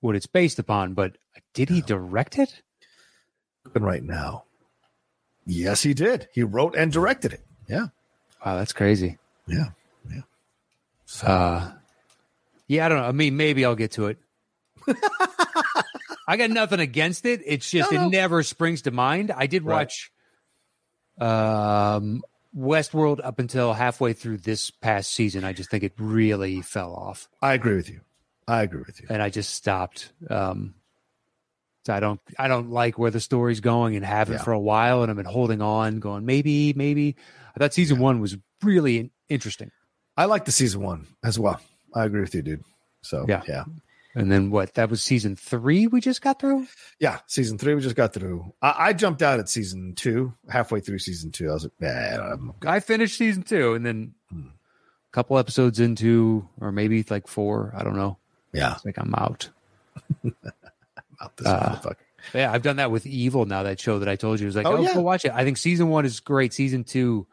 S2: what it's based upon, but did he direct it?
S1: looking right now yes he did he wrote and directed it yeah
S2: Wow, that's crazy.
S1: yeah Yeah. So.
S2: Uh, yeah, I don't know. I mean, maybe I'll get to it. I got nothing against it. It's just
S1: No, no.
S2: it never springs to mind. I did
S1: Right.
S2: watch um, Westworld up until halfway through this past season. I just think it really fell off,
S1: i agree with you i agree with you
S2: and I just stopped. Um, so I don't, I don't like where the story's going, and haven't
S1: Yeah.
S2: for a while. And I've been holding on, going maybe, maybe. I thought season one was really interesting.
S1: I like the season one as well. I agree with you, dude. So
S2: Yeah.
S1: yeah,
S2: And then what? That was season three we just got through.
S1: yeah. Season three we just got through. I, I jumped out at season two, halfway through season two. I was like, nah, I'm
S2: I finished season two, and then
S1: Hmm.
S2: a couple episodes into, or maybe like four. I don't know.
S1: yeah,
S2: It's like I'm out.
S1: out this
S2: Uh,
S1: motherfucker.
S2: Yeah, I've done that with Evil. Now that show that I told you it was like,
S1: Oh,
S2: oh,
S1: yeah.
S2: go watch it. I think season one is great. Season two,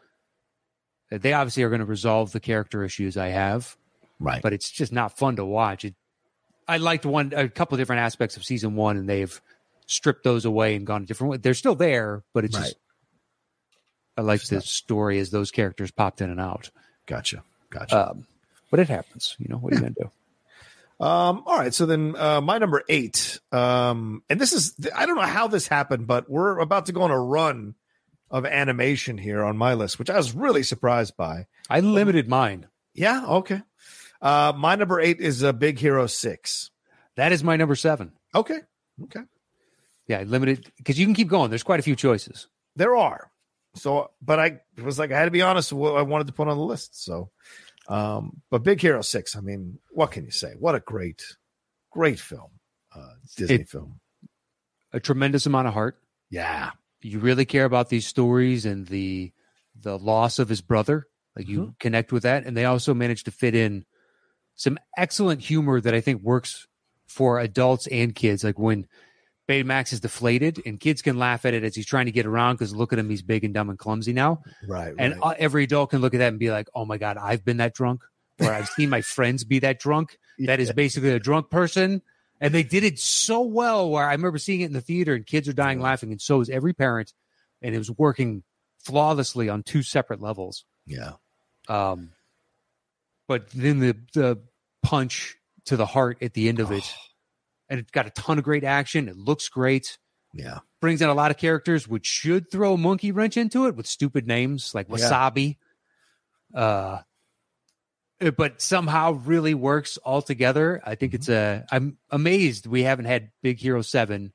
S2: they obviously are going to resolve the character issues I have,
S1: Right.
S2: but it's just not fun to watch. It. I liked one, a couple of different aspects of season one, and they've stripped those away and gone a different way. They're still there, but it's
S1: Right.
S2: just. I like the
S1: not-
S2: story as those characters popped in and out.
S1: Gotcha. Gotcha.
S2: Um, but it happens. You know what are you going to do?
S1: Um, all right. So then, uh, my number eight, um, and this is, I don't know how this happened, but we're about to go on a run of animation here on my list, which I was really surprised by.
S2: I limited mine.
S1: Yeah. Okay. Uh, my number eight is a Big Hero Six.
S2: That is my number seven.
S1: Okay. Okay.
S2: Yeah, limited because you can keep going. There's quite a few choices.
S1: There are. So, but I was like, I had to be honest what I wanted to put on the list. So, um, but Big Hero Six, I mean, what can you say? What a great, great film, uh, Disney
S2: It-
S1: film.
S2: A tremendous amount of heart.
S1: Yeah.
S2: You really care about these stories and the the loss of his brother. Like you connect with that, and they also manage to fit in some excellent humor that I think works for adults and kids. Like when Baymax is deflated, and kids can laugh at it as he's trying to get around because look at him, he's big and dumb and clumsy now.
S1: Right.
S2: And
S1: right.
S2: every adult can look at that and be like, "Oh my god, I've been that drunk," or "I've seen my friends be that drunk." That is basically a drunk person, and they did it so well. Where I remember seeing it in the theater, and kids are dying laughing, and so is every parent, and it was working flawlessly on two separate levels.
S1: yeah.
S2: Um, but then the the punch to the heart at the end of it, and it's got a ton of great action. It looks great.
S1: Yeah.
S2: Brings in a lot of characters, which should throw a monkey wrench into it with stupid names like
S1: Yeah.
S2: Wasabi. Uh, uh, but somehow really works all together. I think it's a. I'm amazed we haven't had Big Hero Seven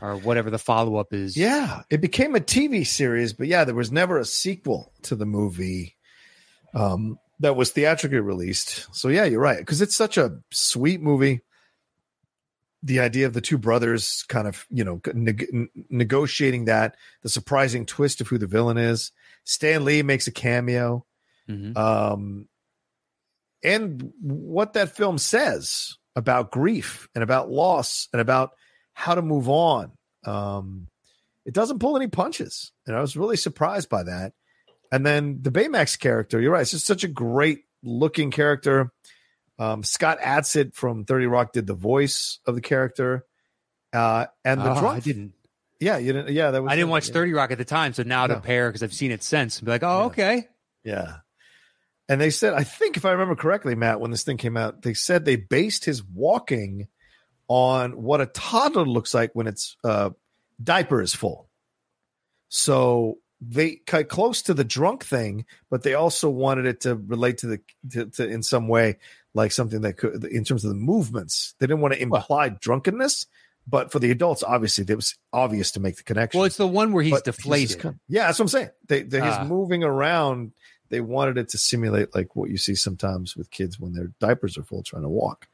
S2: or whatever the follow up is.
S1: Yeah, it became a TV series, but yeah, there was never a sequel to the movie um, that was theatrically released. So yeah, you're right because it's such a sweet movie. The idea of the two brothers kind of you know neg- n- negotiating that, the surprising twist of who the villain is. Stan Lee makes a cameo,
S2: Mhm.
S1: um, and what that film says about grief and about loss and about how to move on. Um, it doesn't pull any punches, and I was really surprised by that. And then the Baymax character, you're right, it's just such a great looking character. Um, Scott Adsit from Thirty Rock did the voice of the character, uh, and the
S2: Oh,
S1: drunk.
S2: I didn't.
S1: Yeah, you didn't. Yeah, that was.
S2: I didn't watch
S1: yeah.
S2: Thirty Rock at the time, so now to
S1: No.
S2: pair because I've seen it since. And be like, oh,
S1: Yeah.
S2: okay.
S1: Yeah. And they said, I think if I remember correctly, Matt, when this thing came out, they said they based his walking on what a toddler looks like when its uh, diaper is full. So they cut close to the drunk thing, but they also wanted it to relate to the to, to in some way like something that could in terms of the movements. They didn't want to imply drunkenness, but for the adults, obviously, it was obvious to make the connection.
S2: Well, it's the one where he's
S1: But
S2: deflated.
S1: kind of- yeah, that's what I'm saying. They, they
S2: Ah.
S1: he's moving around. They wanted it to simulate like what you see sometimes with kids when their diapers are full trying to walk.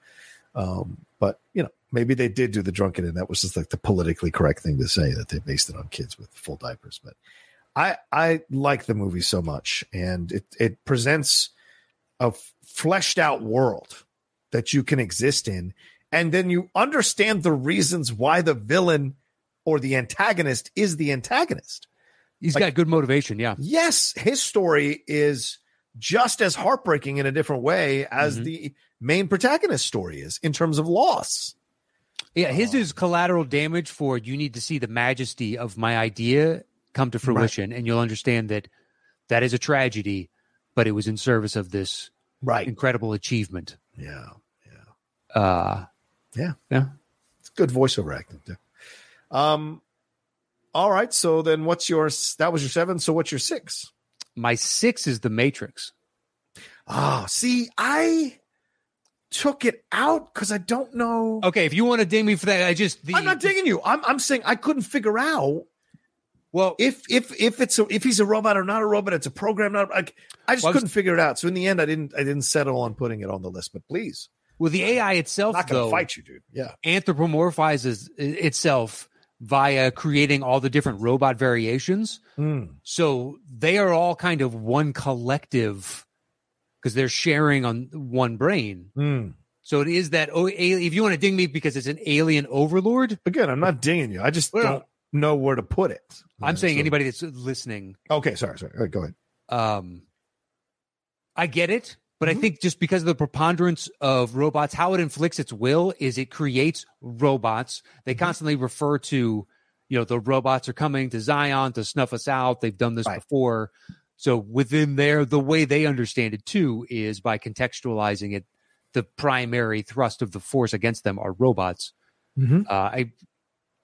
S1: Um, but you know, maybe they did do the drunken, and that was just like the politically correct thing to say that they based it on kids with full diapers. But I I like the movie so much, and it it presents a fleshed out world that you can exist in, and then you understand the reasons why the villain or the antagonist is the antagonist.
S2: He's
S1: Like-
S2: got good motivation. Yeah.
S1: Yes, his story is just as heartbreaking in a different way as
S2: Mhm.
S1: the main protagonist story is in terms of loss.
S2: Yeah. His is collateral damage for you need to see the majesty of my idea come to fruition, and you'll understand that that is a tragedy, but it was in service of this
S1: Right.
S2: incredible achievement.
S1: Yeah. Yeah.
S2: Uh, yeah, yeah.
S1: It's good voiceover acting too. Um all right, so then what's your that was your 7, so what's your 6?
S2: my six is the Matrix.
S1: Ah, see, I took it out cuz I don't know.
S2: Okay, if you want to ding me for that, I just the,
S1: I'm not digging you. I'm I'm saying I couldn't figure out
S2: Well,
S1: if if if it's a, if he's a robot or not a robot, it's a program. Not like I just
S2: Well, I was-
S1: couldn't figure it out. So in the end, I didn't I didn't settle on putting it on the list. But please,
S2: well, the AI
S1: I'm
S2: itself
S1: not going to fight you, dude. Yeah,
S2: anthropomorphizes itself via creating all the different robot variations.
S1: Mm.
S2: So they are all kind of one collective because they're sharing on one brain.
S1: Mm.
S2: So it is that oh, if you want to ding me because it's an alien overlord,
S1: Again, I'm not dinging you. I just
S2: Well,
S1: don't know where to put it.
S2: I'm
S1: Yeah,
S2: saying
S1: so-
S2: anybody that's listening,
S1: Okay, sorry, sorry. All right, go ahead.
S2: um, I get it, but
S1: Mhm.
S2: I think just because of the preponderance of robots, how it inflicts its will is it creates robots. They
S1: Mhm.
S2: constantly refer to, you know, the robots are coming to Zion to snuff us out. They've done this
S1: Right.
S2: before. So within there, the way they understand it too is by contextualizing it. The primary thrust of the force against them are robots.
S1: Mhm.
S2: Uh, I,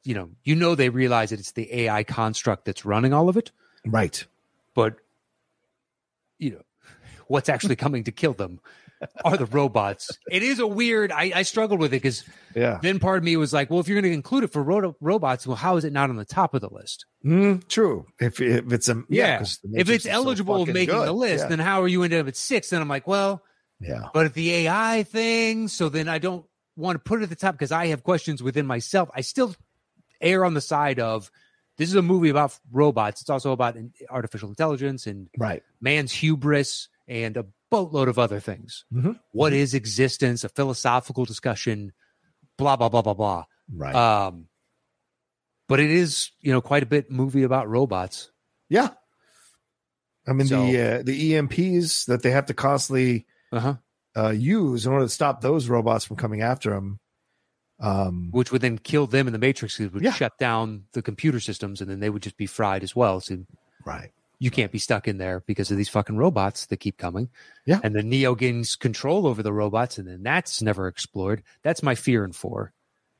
S2: you know, you know, they realize that it's the AI construct that's running all of it
S1: Right.
S2: but you know what's actually coming to kill them are the robots it is a weird i, I struggled with it because
S1: Yeah.
S2: then part of me was like well if you're going to include it for ro- robots well how is it not on the top of the list
S1: Mm, true. If if it's a yeah,
S2: yeah, if it's
S1: is so
S2: eligible of making
S1: good.
S2: the list
S1: Yeah.
S2: then how are you ended up at six then i'm like well
S1: yeah.
S2: but if the ai thing so then i don't want to put it at the top because i have questions within myself i still err on the side of this is a movie about robots it's also about artificial intelligence and
S1: Right.
S2: man's hubris and a boatload of other things.
S1: Mhm.
S2: What is existence? A philosophical discussion, blah blah blah blah blah.
S1: Right.
S2: Um, but it is, you know, quite a bit movie about robots.
S1: yeah. I mean
S2: So-
S1: the uh, the EMPs that they have to constantly
S2: Uh huh.
S1: uh, use in order to stop those robots from coming after them. Um,
S2: Which would then kill them in the Matrix. It would
S1: Yeah.
S2: shut down the computer systems, and then they would just be fried as well. So
S1: right.
S2: you can't be stuck in there because of these fucking robots that keep coming.
S1: Yeah.
S2: And the Neo gains control over the robots, and then that's never explored. That's my fear and four,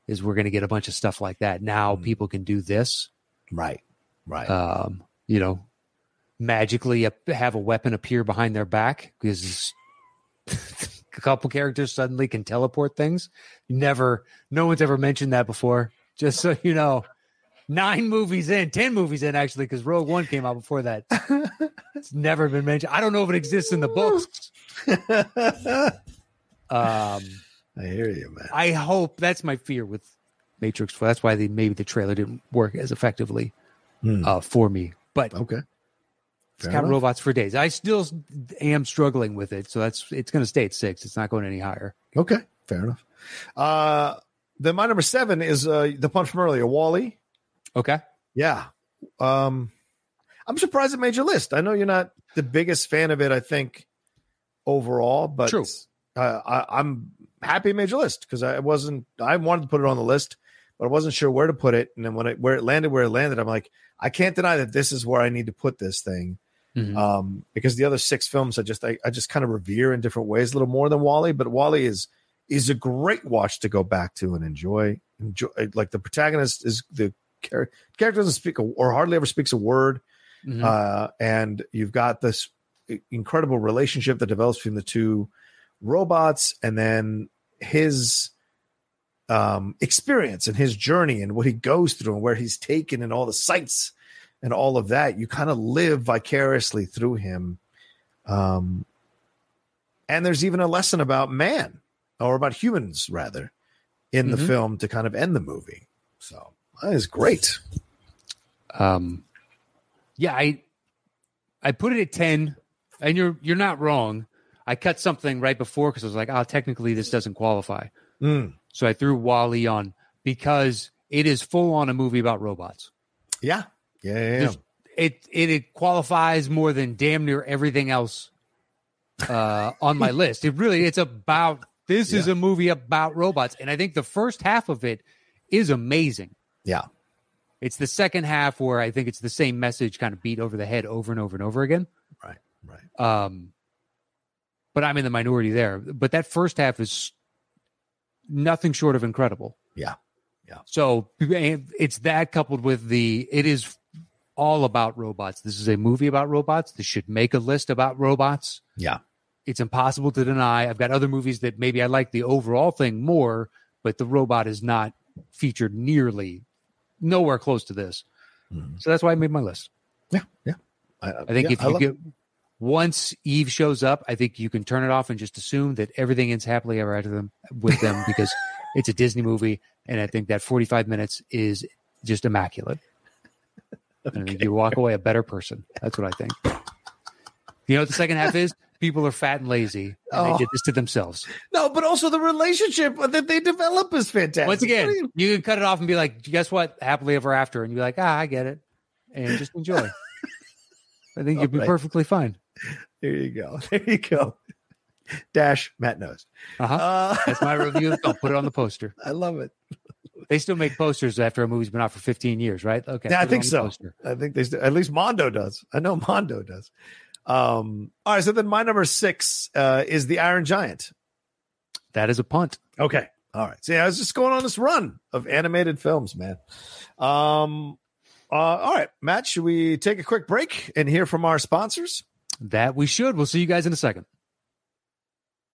S2: is we're going to get a bunch of stuff like that. Now
S1: Mm.
S2: people can do this,
S1: Right. Right.
S2: um, you know, magically have a weapon appear behind their back because a couple characters suddenly can teleport things. Never, no one's ever mentioned that before. Just so you know, nine movies in, ten movies in actually, because Rogue One came out before that. it's never been mentioned. I don't know if it exists in the books. Um,
S1: I hear you, man.
S2: I hope that's my fear with Matrix. That's why the, maybe the trailer didn't work as effectively
S1: Hmm.
S2: uh, for me. But
S1: Okay.
S2: It's
S1: Fair
S2: got
S1: enough.
S2: robots for days. I still am struggling with it, so that's it's going to stay at six. It's not going any higher.
S1: Okay. Fair enough. Uh, then my number seven is uh, the punch from earlier, WALL-E.
S2: Okay,
S1: Yeah. Um, I'm surprised it made your list. I know you're not the biggest fan of it, I think, overall, but
S2: True.
S1: Uh, I, I'm happy it made your list because I wasn't, I wanted to put it on the list, but I wasn't sure where to put it. And then when it, where it landed, where it landed, I'm like, I can't deny that this is where I need to put this thing.
S2: Mhm.
S1: Um, because the other six films, I just, I, I just kind of revere in different ways, a little more than WALL-E, but WALL-E is, is a great watch to go back to and enjoy. Enjoy, like the protagonist is the char- character doesn't speak a, or hardly ever speaks a word
S2: Mhm.
S1: uh, and you've got this incredible relationship that develops between the two robots and then his um, experience and his journey and what he goes through and where he's taken and all the sights and all of that you kind of live vicariously through him um, and there's even a lesson about man or about humans rather in the
S2: Mhm.
S1: film to kind of end the movie so that is great
S2: um, yeah, I I put it at ten, and you're you're not wrong. I cut something right before because I was like, oh, technically this doesn't qualify.
S1: Mm.
S2: So I threw WALL-E on because it is full on a movie about robots.
S1: yeah yeah, yeah, yeah.
S2: It, it it qualifies more than damn near everything else uh, on my list. It really it's about this is a movie about robots, and I think the first half of it is amazing.
S1: yeah
S2: It's the second half where I think it's the same message kind of beat over the head over and over and over again.
S1: right right
S2: Um, but I'm in the minority there. But that first half is nothing short of incredible.
S1: Yeah. Yeah.
S2: So it's that coupled with the it is all about robots. This is a movie about robots. This should make a list about robots.
S1: Yeah.
S2: It's impossible to deny. I've got other movies that maybe I like the overall thing more, but the robot is not featured nearly nowhere close to this.
S1: Mhm.
S2: So that's why I made my list.
S1: Yeah, yeah. I,
S2: I think if you get once Eve shows up, I think you can turn it off and just assume that everything ends happily ever after them with them because it's a Disney movie, and I think that forty five minutes is just immaculate. And you walk away a better person. That's what I think. You know what the second half is? People are fat and lazy, and
S1: Oh.
S2: they did this to themselves.
S1: no, but also the relationship that they develop is fantastic.
S2: Once again,
S1: you-
S2: you can cut it off and be like, "Guess what? Happily ever after," and you're like, "Ah, I get it," and just enjoy. I think you'd be
S1: Alright.
S2: perfectly fine.
S1: there you go. There you go. Dash Matt Knost.
S2: Uh-huh.
S1: Uh,
S2: That's my review. I'll put it on the poster.
S1: I love it.
S2: They still make posters after a movie's been out for 15 years, right? Okay.
S1: Yeah, I think so.
S2: poster.
S1: I think they st- at least Mondo does. I know Mondo does. Um, all right, so then my number six uh, is the Iron Giant.
S2: That is a punt.
S1: Okay. All right. See, I was just going on this run of animated films, man. Um, uh, all right, Matt, should we take a quick break and hear from our sponsors?
S2: That we should. We'll see you guys in a second.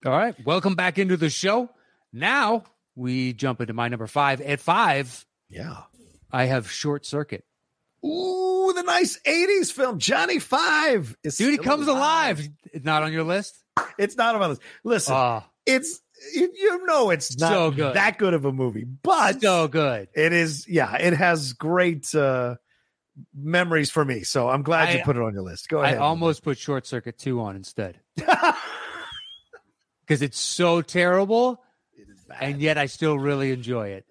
S2: All right. Welcome back into the show. Now we jump into my number five. At five,
S1: Yeah.
S2: I have Short Circuit.
S1: Ooh, the nice 80s film, Johnny Five. Is
S2: Dude, he comes alive. It's not on your list?
S1: It's not on my list. Listen,
S2: Oh,
S1: it's you, you know it's not
S2: So good.
S1: that good of a movie, but
S2: so good.
S1: it is. Yeah, it has great uh, memories for me. So I'm glad you put it on your list. Go ahead.
S2: I almost put Short Circuit 2 on instead because it's so terrible, and yet I still really enjoy it.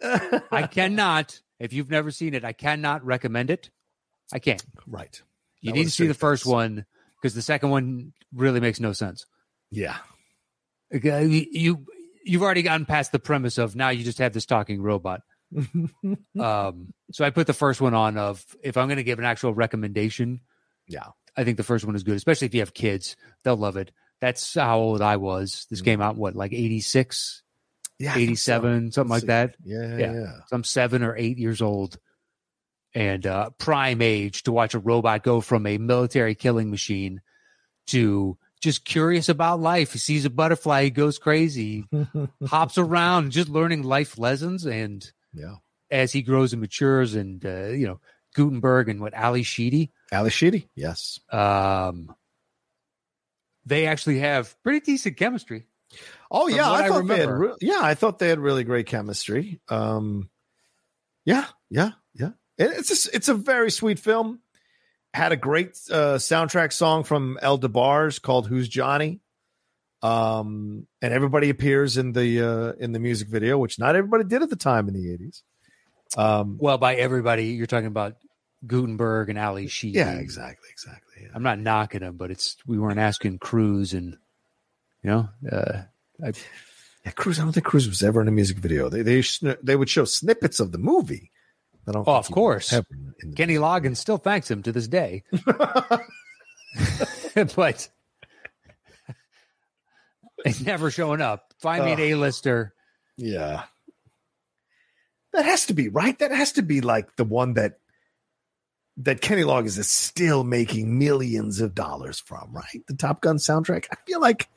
S2: I cannot, if you've never seen it, I cannot recommend it. I can't.
S1: right.
S2: You
S1: That
S2: need to see the first one because the second one really makes no sense.
S1: Yeah.
S2: Okay, You, you you've already gotten past the premise of now you just have this talking robot. Um, so I put the first one on of if I'm going to give an actual recommendation,
S1: yeah.
S2: I think the first one is good, especially if you have kids. They'll love it. That's how old I was. This came out what like 86,
S1: Yeah, I think so.
S2: 87, something like that.
S1: Yeah,
S2: Yeah.
S1: yeah.
S2: So I'm seven or eight years old and uh, prime age to watch a robot go from a military killing machine to just curious about life. He sees a butterfly, he goes crazy, hops around, just learning life lessons. And
S1: yeah.
S2: as he grows and matures, and uh, you know Guttenberg and what Ally Sheedy,
S1: Ally Sheedy. Yes.
S2: um, they actually have pretty decent chemistry.
S1: Oh yeah, I
S2: I
S1: thought they had.
S2: remember.
S1: Re- yeah, I thought they had really great chemistry. Um, yeah, yeah, yeah. It- It's just, it's a very sweet film. Had a great uh, soundtrack song from El DeBarge called "Who's Johnny," um, and everybody appears in the uh, in the music video, which not everybody did at the time in the eighties. Um,
S2: Well, by everybody, you're talking about Guttenberg and Ally Sheedy.
S1: yeah, exactly, exactly. Yeah.
S2: I'm not knocking them, but it's we weren't asking Cruise and you know uh,
S1: Yeah, Cruise. I don't think Cruise was ever in a music video. They they they would show snippets of the movie. I don't.
S2: Oh, of course.
S1: ever in- in the
S2: Kenny Loggins still thanks him to this day. but it's never showing up. Find me an A-lister.
S1: Yeah. That has to be right. That has to be like the one that that Kenny Loggins is still making millions of dollars from, right? The Top Gun soundtrack. I feel like,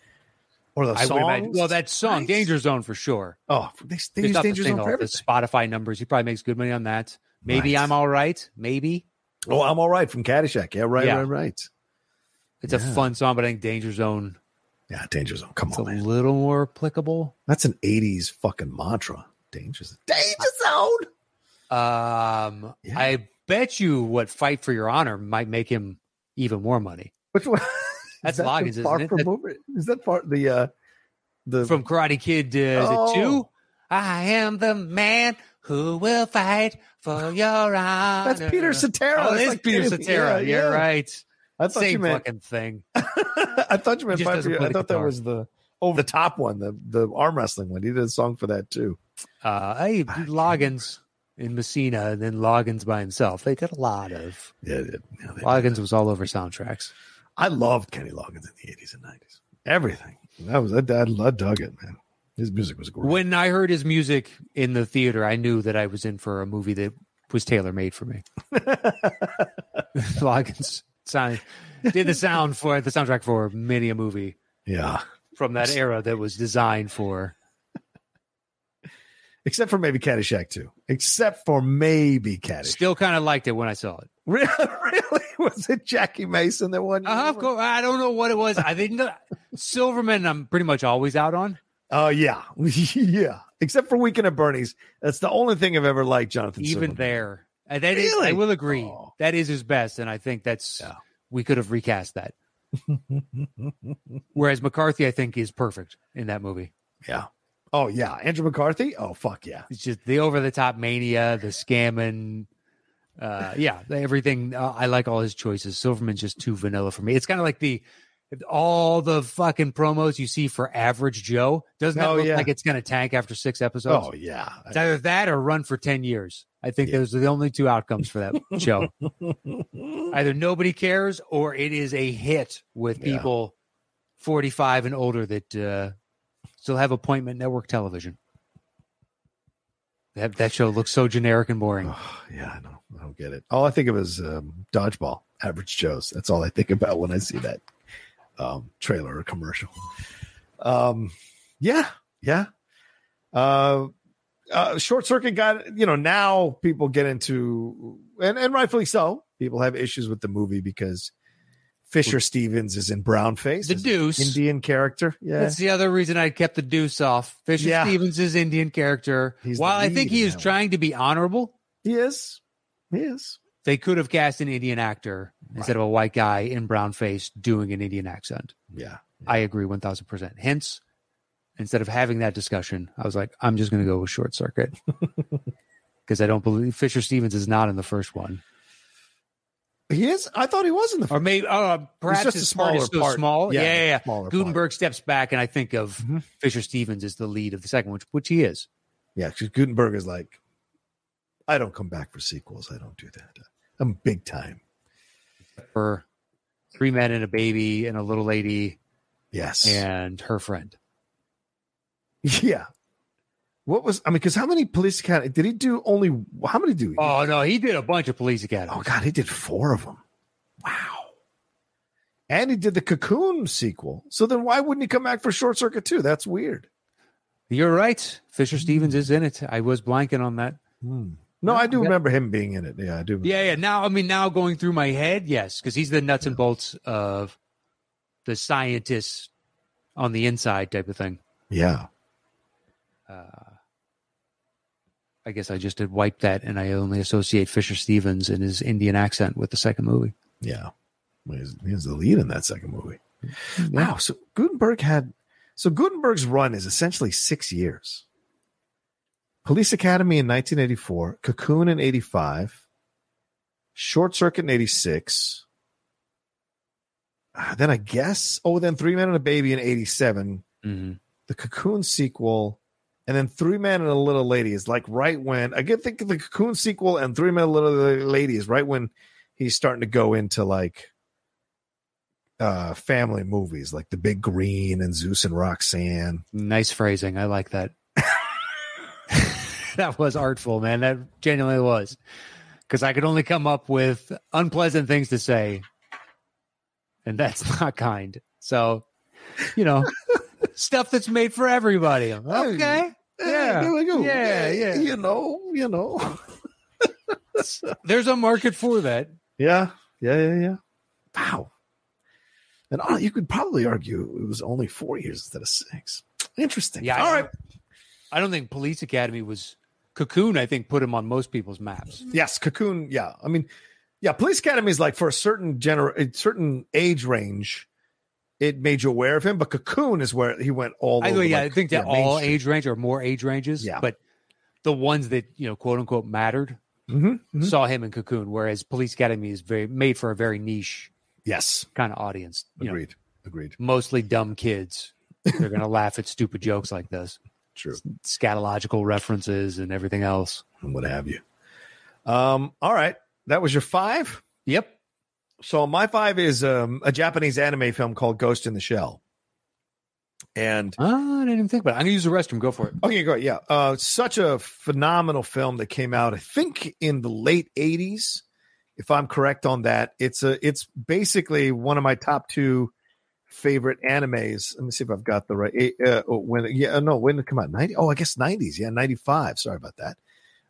S1: or the
S2: I
S1: songs.
S2: imagine. Well, that song,
S1: Nice.
S2: Danger Zone, for sure.
S1: Oh, they, they
S2: It's
S1: use
S2: not the
S1: Danger Zone
S2: single,
S1: for
S2: the. Spotify numbers. He probably makes good money on that. Maybe
S1: Right.
S2: I'm all right. Maybe
S1: Oh, I'm all right from Caddyshack. Yeah, right,
S2: Yeah.
S1: right, right.
S2: it's a fun song, but I think Danger Zone
S1: Yeah, Danger Zone. Come
S2: is
S1: on,
S2: a
S1: man.
S2: little more applicable.
S1: That's an '80s fucking mantra. Danger Zone. Danger Zone.
S2: Um,
S1: Yeah.
S2: I bet you what "Fight for Your Honor" might make him even more money
S1: Which one?
S2: That's
S1: is that
S2: isn't it?
S1: from movie? Is that part the uh the
S2: from Karate Kid. Uh, is
S1: Oh.
S2: it two? I am the man who will fight for your honor.
S1: That's Peter Cetera.
S2: Oh,
S1: That's
S2: is
S1: like
S2: Peter Cetera.
S1: yeah,
S2: You're
S1: yeah.
S2: right.
S1: I thought you
S2: Same
S1: meant
S2: fucking thing.
S1: I thought you meant Fight for
S2: play
S1: I thought that was the over the top one, the the arm wrestling one. He did a song for that too.
S2: Uh, hey, Loggins in Messina, and then Loggins by himself. They did a lot of.
S1: Yeah, yeah,
S2: Loggins was all over soundtracks.
S1: I loved Kenny Loggins in the eighties and nineties. Everything. That was I, I, I dug it, man. His music was great.
S2: When I heard his music in the theater, I knew that I was in for a movie that was tailor made for me. Loggins sound, did the sound for the soundtrack for many a movie
S1: yeah,
S2: from that era that was designed for.
S1: except for maybe Caddyshack too. Except for maybe Caddyshack.
S2: Still kind of liked it when I saw it.
S1: Really, really was it Jackie Mason that won?
S2: Uh, of course, I don't know what it was. I think Silverman. I'm pretty much always out on.
S1: Oh yeah, yeah. Except for Weekend at Bernie's, that's the only thing I've ever liked. Jonathan,
S2: Even
S1: Silverman.
S2: there, and that is-
S1: Really?
S2: I will agree.
S1: Oh.
S2: That is his best, and I think that's
S1: Yeah.
S2: we could have recast that. Whereas McCarthy, I think, is perfect in that movie.
S1: Yeah. Oh yeah, Andrew McCarthy. Oh fuck yeah.
S2: It's just the over the top mania, the scamming. Uh, yeah, everything. Uh, I like all his choices. Silverman's just too vanilla for me. It's kind of like the all the fucking promos you see for Average Joe. Doesn't that
S1: Oh,
S2: look
S1: yeah.
S2: like it's going to tank after six episodes?
S1: Oh yeah.
S2: It's either that or run for 10 years. I think
S1: Yeah.
S2: those are the only two outcomes for that show. Either nobody cares or it is a hit with
S1: Yeah.
S2: people 45 and older that uh, still have appointment network television. That, that show looks so generic and boring.
S1: Oh, yeah, I know. I don't get it. All I think of is um, dodgeball, average Joe's. That's all I think about when I see that um, trailer or commercial. Um, yeah, yeah. Uh, uh, short circuit got you know now people get into and and rightfully so. People have issues with the movie because Fisher Stevens is in brown face,
S2: The Deuce.
S1: Indian character. Yeah,
S2: That's the other reason I kept the deuce off. Fisher
S1: Yeah.
S2: Stevens is Indian character.
S1: He's
S2: While I think he is trying to be honorable,
S1: he is. He is.
S2: they could have cast an Indian actor instead of a white guy in brown face doing an Indian accent.
S1: Yeah.
S2: I agree 1000%. Hence, instead of having that discussion, I was like, I'm just going to go with short circuit because I don't believe Fisher Stevens is not in the first one.
S1: He is. I thought he was in the.
S2: Or maybe, uh, perhaps
S1: just a
S2: his part is
S1: smaller
S2: so
S1: part.
S2: small.
S1: Yeah,
S2: Yeah, yeah, yeah.
S1: smaller part.
S2: Guttenberg steps back, and I think of
S1: Mhm.
S2: Fisher Stevens as the lead of the second, which which he is.
S1: Yeah, because Guttenberg is like, I don't come back for sequels. I don't do that. I'm big time.
S2: For three men and a baby and a little lady
S1: Yes.
S2: and her friend.
S1: Yeah. What was I mean? Because how many police academy did he do? Only how many do? He,
S2: Oh no, he did a bunch of police academies.
S1: oh God, he did four of them. Wow. And he did the Cocoon sequel. So then why wouldn't he come back for Short Circuit too? That's weird.
S2: You're right. Fisher Stevens is in it. I was blanking on that.
S1: Hmm. No, I do remember him being in it. Yeah, I do.
S2: Yeah, yeah. Now, I mean, now going through my head, yes, because he's the nuts and bolts of the scientist on the inside type of thing.
S1: Yeah.
S2: Uh, I guess I just did wipe that, and I only associate Fisher Stevens and his Indian accent with the second movie.
S1: Yeah. He's, he's the lead in that second movie. Wow. So Guttenberg had so Guttenberg's run is essentially six years. Police Academy in 1984, Cocoon in 85, Short Circuit in 86. Ah, Then I guess, oh, then Three Men and a Baby in 87,
S2: hmm
S1: the Cocoon sequel, and then Three Men and a Little Lady is like right when I get think of the Cocoon sequel and Three Men and a Little Lady is right when he's starting to go into like uh family movies like The Big Green and Zeus and Roxanne.
S2: Nice phrasing. I like that. That was artful, man. That genuinely was. Because I could only come up with unpleasant things to say, and that's not kind. So, you know, stuff that's made for everybody. Okay. Yeah.
S1: go.
S2: Yeah, yeah.
S1: You know, you know.
S2: There's a market for that.
S1: Yeah, yeah, yeah, yeah. Wow. And uh, you could probably argue it was only four years instead of six. Interesting.
S2: Yeah.
S1: All
S2: I-
S1: right.
S2: I don't think Police Academy was Cocoon, I think, put him on most people's maps.
S1: Yes, Cocoon. Yeah, I mean, yeah, Police Academy is like for a certain gener, a certain age range, it made you aware of him. But Cocoon is where he went all.
S2: I,
S1: over,
S2: yeah,
S1: like,
S2: I think that
S1: yeah,
S2: all age range or more age ranges.
S1: Yeah.
S2: But the ones that, you know, quote unquote mattered
S1: Mhm, mhm.
S2: saw him in Cocoon, whereas Police Academy is very made for a very niche
S1: Yes,
S2: kind of audience. You know,
S1: agreed. Agreed.
S2: mostly dumb kids. They're gonna laugh at stupid jokes like this.
S1: True.
S2: Scatological references and everything else.
S1: And what have you? Um. All right, that was your five.
S2: Yep.
S1: So my five is um, a Japanese anime film called Ghost in the Shell. And
S2: Oh, I didn't even think about it. I'm gonna use the restroom. Go for it.
S1: Okay, great. Yeah. Uh, such a phenomenal film that came out, I think, in the late 80s, if I'm correct on that. It's a it's basically one of my top two favorite animes. Let me see if I've got the right uh, when yeah, no, when come out? 90. Oh, I guess 90s. Yeah, 95. Sorry about that.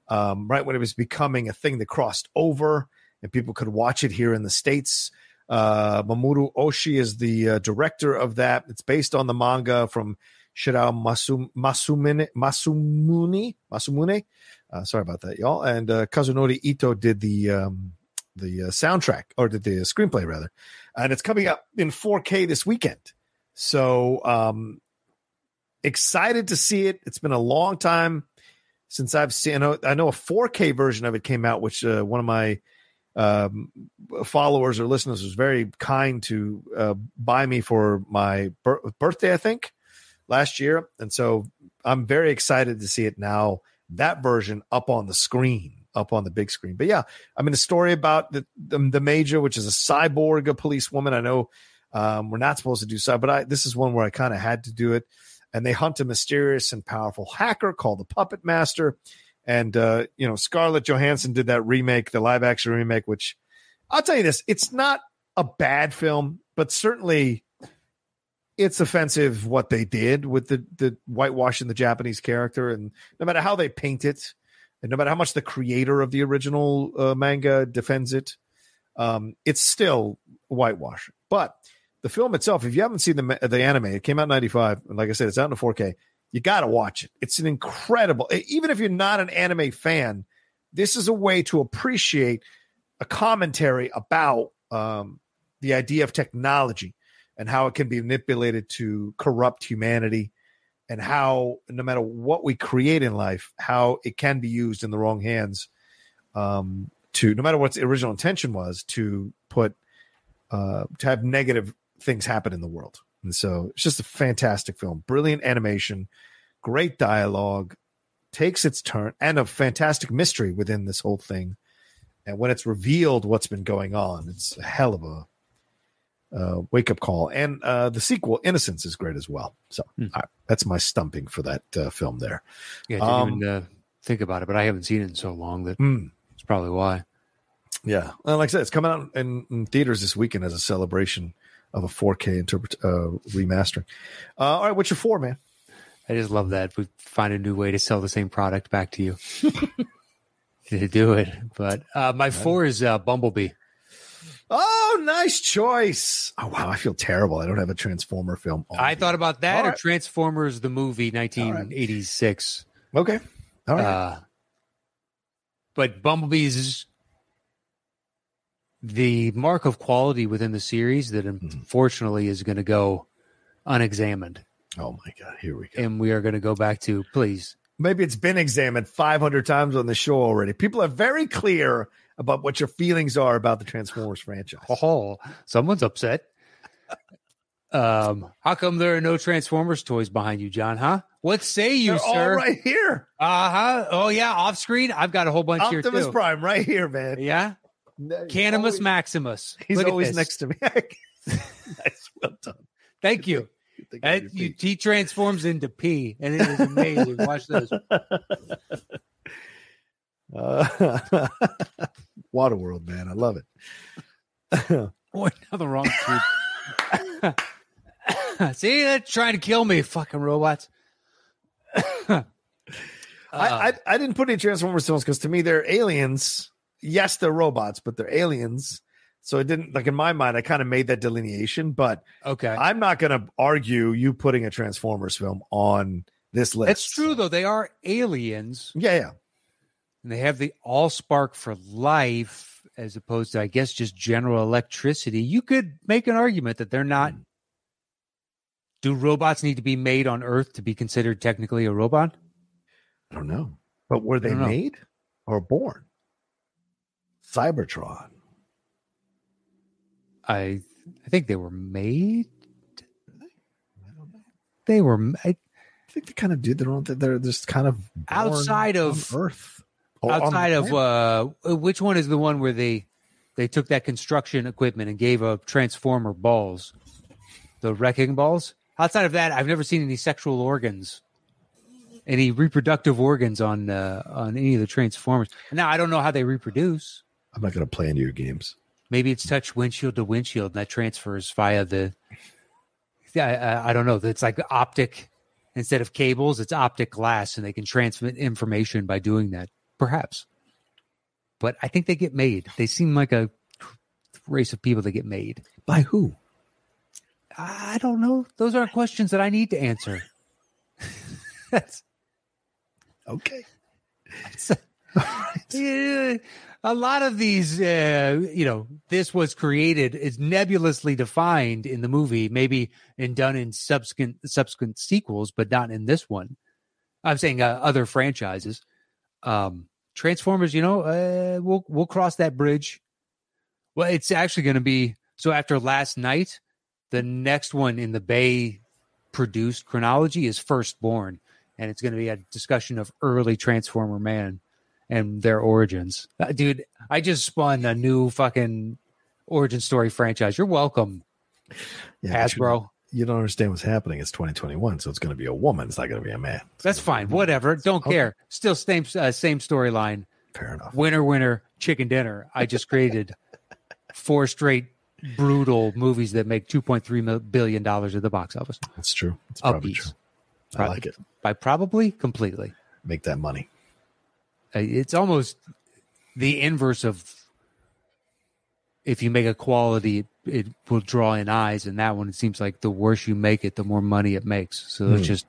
S1: Um, right when it was becoming a thing that crossed over and people could watch it here in the States. Uh, Mamoru Oshii is the uh, director of that. It's based on the manga from Shirow Masum, Masumune, Masumune, Masumune. Uh, sorry about that, y'all. And uh, Kazunori Ito did the um, the uh, soundtrack or did the screenplay rather, and it's coming up in 4K this weekend. So um, excited to see it. It's been a long time since I've seen. I know, I know a 4K version of it came out, which uh, one of my um, followers or listeners was very kind to uh, buy me for my bir- birthday, I think, last year. And so I'm very excited to see it now, that version up on the screen, up on the big screen. But yeah, I mean, the story about the, the, the Major, which is a cyborg, a policewoman. I know um, we're not supposed to do so, but I, this is one where I kind of had to do it. And they hunt a mysterious and powerful hacker called the Puppet Master. And uh, you know, Scarlett Johansson did that remake, the live action remake, which I'll tell you this, it's not a bad film, but certainly it's offensive what they did with the the whitewashing the Japanese character, and no matter how they paint it, and no matter how much the creator of the original uh, manga defends it, um, it's still whitewash. But the film itself, if you haven't seen the the anime, it came out in '95, and like I said, it's out in 4K. You got to watch it. It's an incredible. Even if you're not an anime fan, this is a way to appreciate a commentary about um, the idea of technology and how it can be manipulated to corrupt humanity and how no matter what we create in life how it can be used in the wrong hands um, to no matter what the original intention was to put uh, to have negative things happen in the world. And so it's just a fantastic film. Brilliant animation great dialogue takes its turn and a fantastic mystery within this whole thing. And when it's revealed what's been going on it's a hell of a uh, wake up call, and uh, the sequel Innocence is great as well. So all right, that's my stumping for that uh, film there.
S2: Yeah, I didn't
S1: Um,
S2: even uh, think about it, but I haven't seen it in so long that
S1: Mm.
S2: it's probably why.
S1: Yeah, well, like I said, it's coming out in, in theaters this weekend as a celebration of a 4K interpret uh, remastering. Uh, all right, what's your four, man?
S2: I just love that we find a new way to sell the same product back to you. to do it, but uh, my four is uh, Bumblebee.
S1: Oh, nice choice. Oh wow, I feel terrible. I don't have a Transformer film. on
S2: I thought about that
S1: All
S2: or
S1: right.
S2: Transformers the movie 1986.
S1: okay. All right.
S2: Uh, but Bumblebee's the mark of quality within the series that
S1: Mm-hmm.
S2: unfortunately is going to go unexamined.
S1: oh my god, here we go.
S2: And we are going to go back to, please,
S1: Maybe it's been examined 500 times on the show already. People are very clear about what your feelings are about the Transformers franchise.
S2: Oh, someone's upset. Um, how come there are no Transformers toys behind you, John? Huh? What say you,
S1: They're
S2: sir?
S1: right here.
S2: Uh huh. Oh yeah, off screen. I've got a whole bunch
S1: Optimus
S2: here too.
S1: Prime, right here, man.
S2: Yeah,
S1: He's
S2: Canimus
S1: always-
S2: Maximus.
S1: He's
S2: Look
S1: always next to me. nice, well done.
S2: Thank you.
S1: You think of
S2: And you, he transforms into P, and it is amazing. Watch this.
S1: Uh, Waterworld, man, I love it.
S2: Boy, now the wrong. See, they're trying to kill me, fucking robots.
S1: I, I uh. I didn't put any Transformers films because to me they're aliens. Yes, they're robots, but they're aliens. So it didn't like in my mind. I kind of made that delineation, but
S2: okay,
S1: I'm not going to argue you putting a Transformers film on this list.
S2: It's true though. They are aliens,
S1: Yeah, yeah.
S2: And they have the all spark for life, as opposed to, I guess, just general electricity. You could make an argument that they're not. Hmm. Do robots need to be made on Earth to be considered technically a robot?
S1: I don't know, but were they made or born? Cybertron.
S2: I I think they were made. They were. I,
S1: I think they kind of did their own. Thing. They're just kind of born
S2: Outside of-
S1: Earth, Or
S2: outside of uh which one is the one where they they took that construction equipment and gave a transformer balls? The wrecking balls? Outside of that i've never seen any sexual organs any reproductive organs on uh, on any of the transformers. Now i don't know how they reproduce.
S1: I'm not going to play into your games.
S2: maybe it's touch windshield to windshield and that transfers via the yeah I, I don't know. It's like optic instead of cables it's optic glass and they can transmit information by doing that perhaps but i think they get made they seem like a race of people that get made
S1: By who?
S2: i don't know those aren't questions that i need to answer that's
S1: Okay.
S2: Yeah, a lot of these, uh, you know, this was created is nebulously defined in the movie, maybe and done in subsequent subsequent sequels, but not in this one. I'm saying uh, other franchises. Um, Transformers, you know, uh, we'll we'll cross that bridge. Well, it's actually going to be so after last night, the next one in the Bay produced chronology is Firstborn, and it's going to be a discussion of early Transformer man and their origins. Uh, dude, I just spun a new fucking origin story franchise. You're welcome,
S1: Yeah,
S2: Hasbro.
S1: You don't understand what's happening. It's 2021, so it's going to be a woman. It's not going to be a man.
S2: That's fine. Whatever. Don't
S1: Okay.
S2: care. Still same uh, same storyline.
S1: Fair enough.
S2: Winner, winner, chicken dinner. I just created four straight brutal movies that make 2.3 mil- billion dollars at the box office.
S1: That's true. It's probably true. I
S2: Probably.
S1: like it.
S2: By probably completely.
S1: Make that money.
S2: Uh, It's almost the inverse of if you make a quality, it will draw in eyes, and that one it seems like the worse you make it, the more money it makes. So let's
S1: Hmm.
S2: just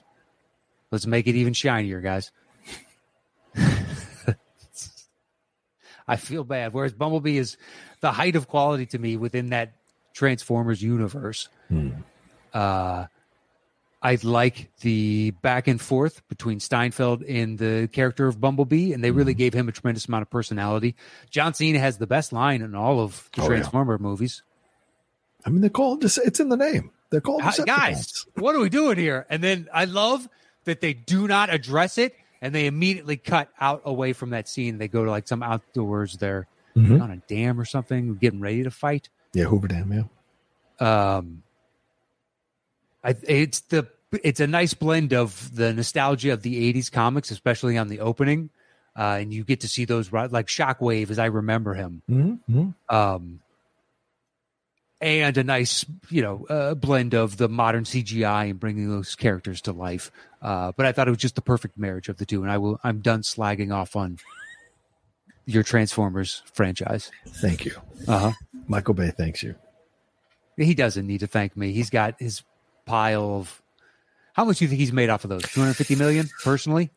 S2: let's make it even shinier, guys. I feel bad. Whereas Bumblebee is the height of quality to me within that Transformers universe.
S1: Hmm.
S2: Uh, I like the back and forth between Steinfeld and the character of Bumblebee, and they really
S1: Mm-hmm.
S2: gave him a tremendous amount of personality. John Cena has the best line in all of the
S1: Oh, yeah.
S2: Transformer movies.
S1: I mean, they're called. It's in the name. They're called Decepticons.
S2: Guys, what are we doing here? And then I love that they do not address it, and they immediately cut out away from that scene. They go to like some outdoors. They're
S1: Mhm.
S2: on a dam or something, getting ready to fight.
S1: Yeah, Hoover Dam. Yeah.
S2: Um, I, it's the it's a nice blend of the nostalgia of the '80s comics, especially on the opening, uh, and you get to see those like Shockwave as I remember him.
S1: Mm-hmm.
S2: Um, and a nice, you know, uh, blend of the modern CGI and bringing those characters to life. Uh, but I thought it was just the perfect marriage of the two, and I will. I'm done slagging off on your Transformers franchise.
S1: Thank you.
S2: Uh huh.
S1: Michael Bay thanks you.
S2: He doesn't need to thank me. He's got his pile of. How much do you think he's made off of those? 250 million personally?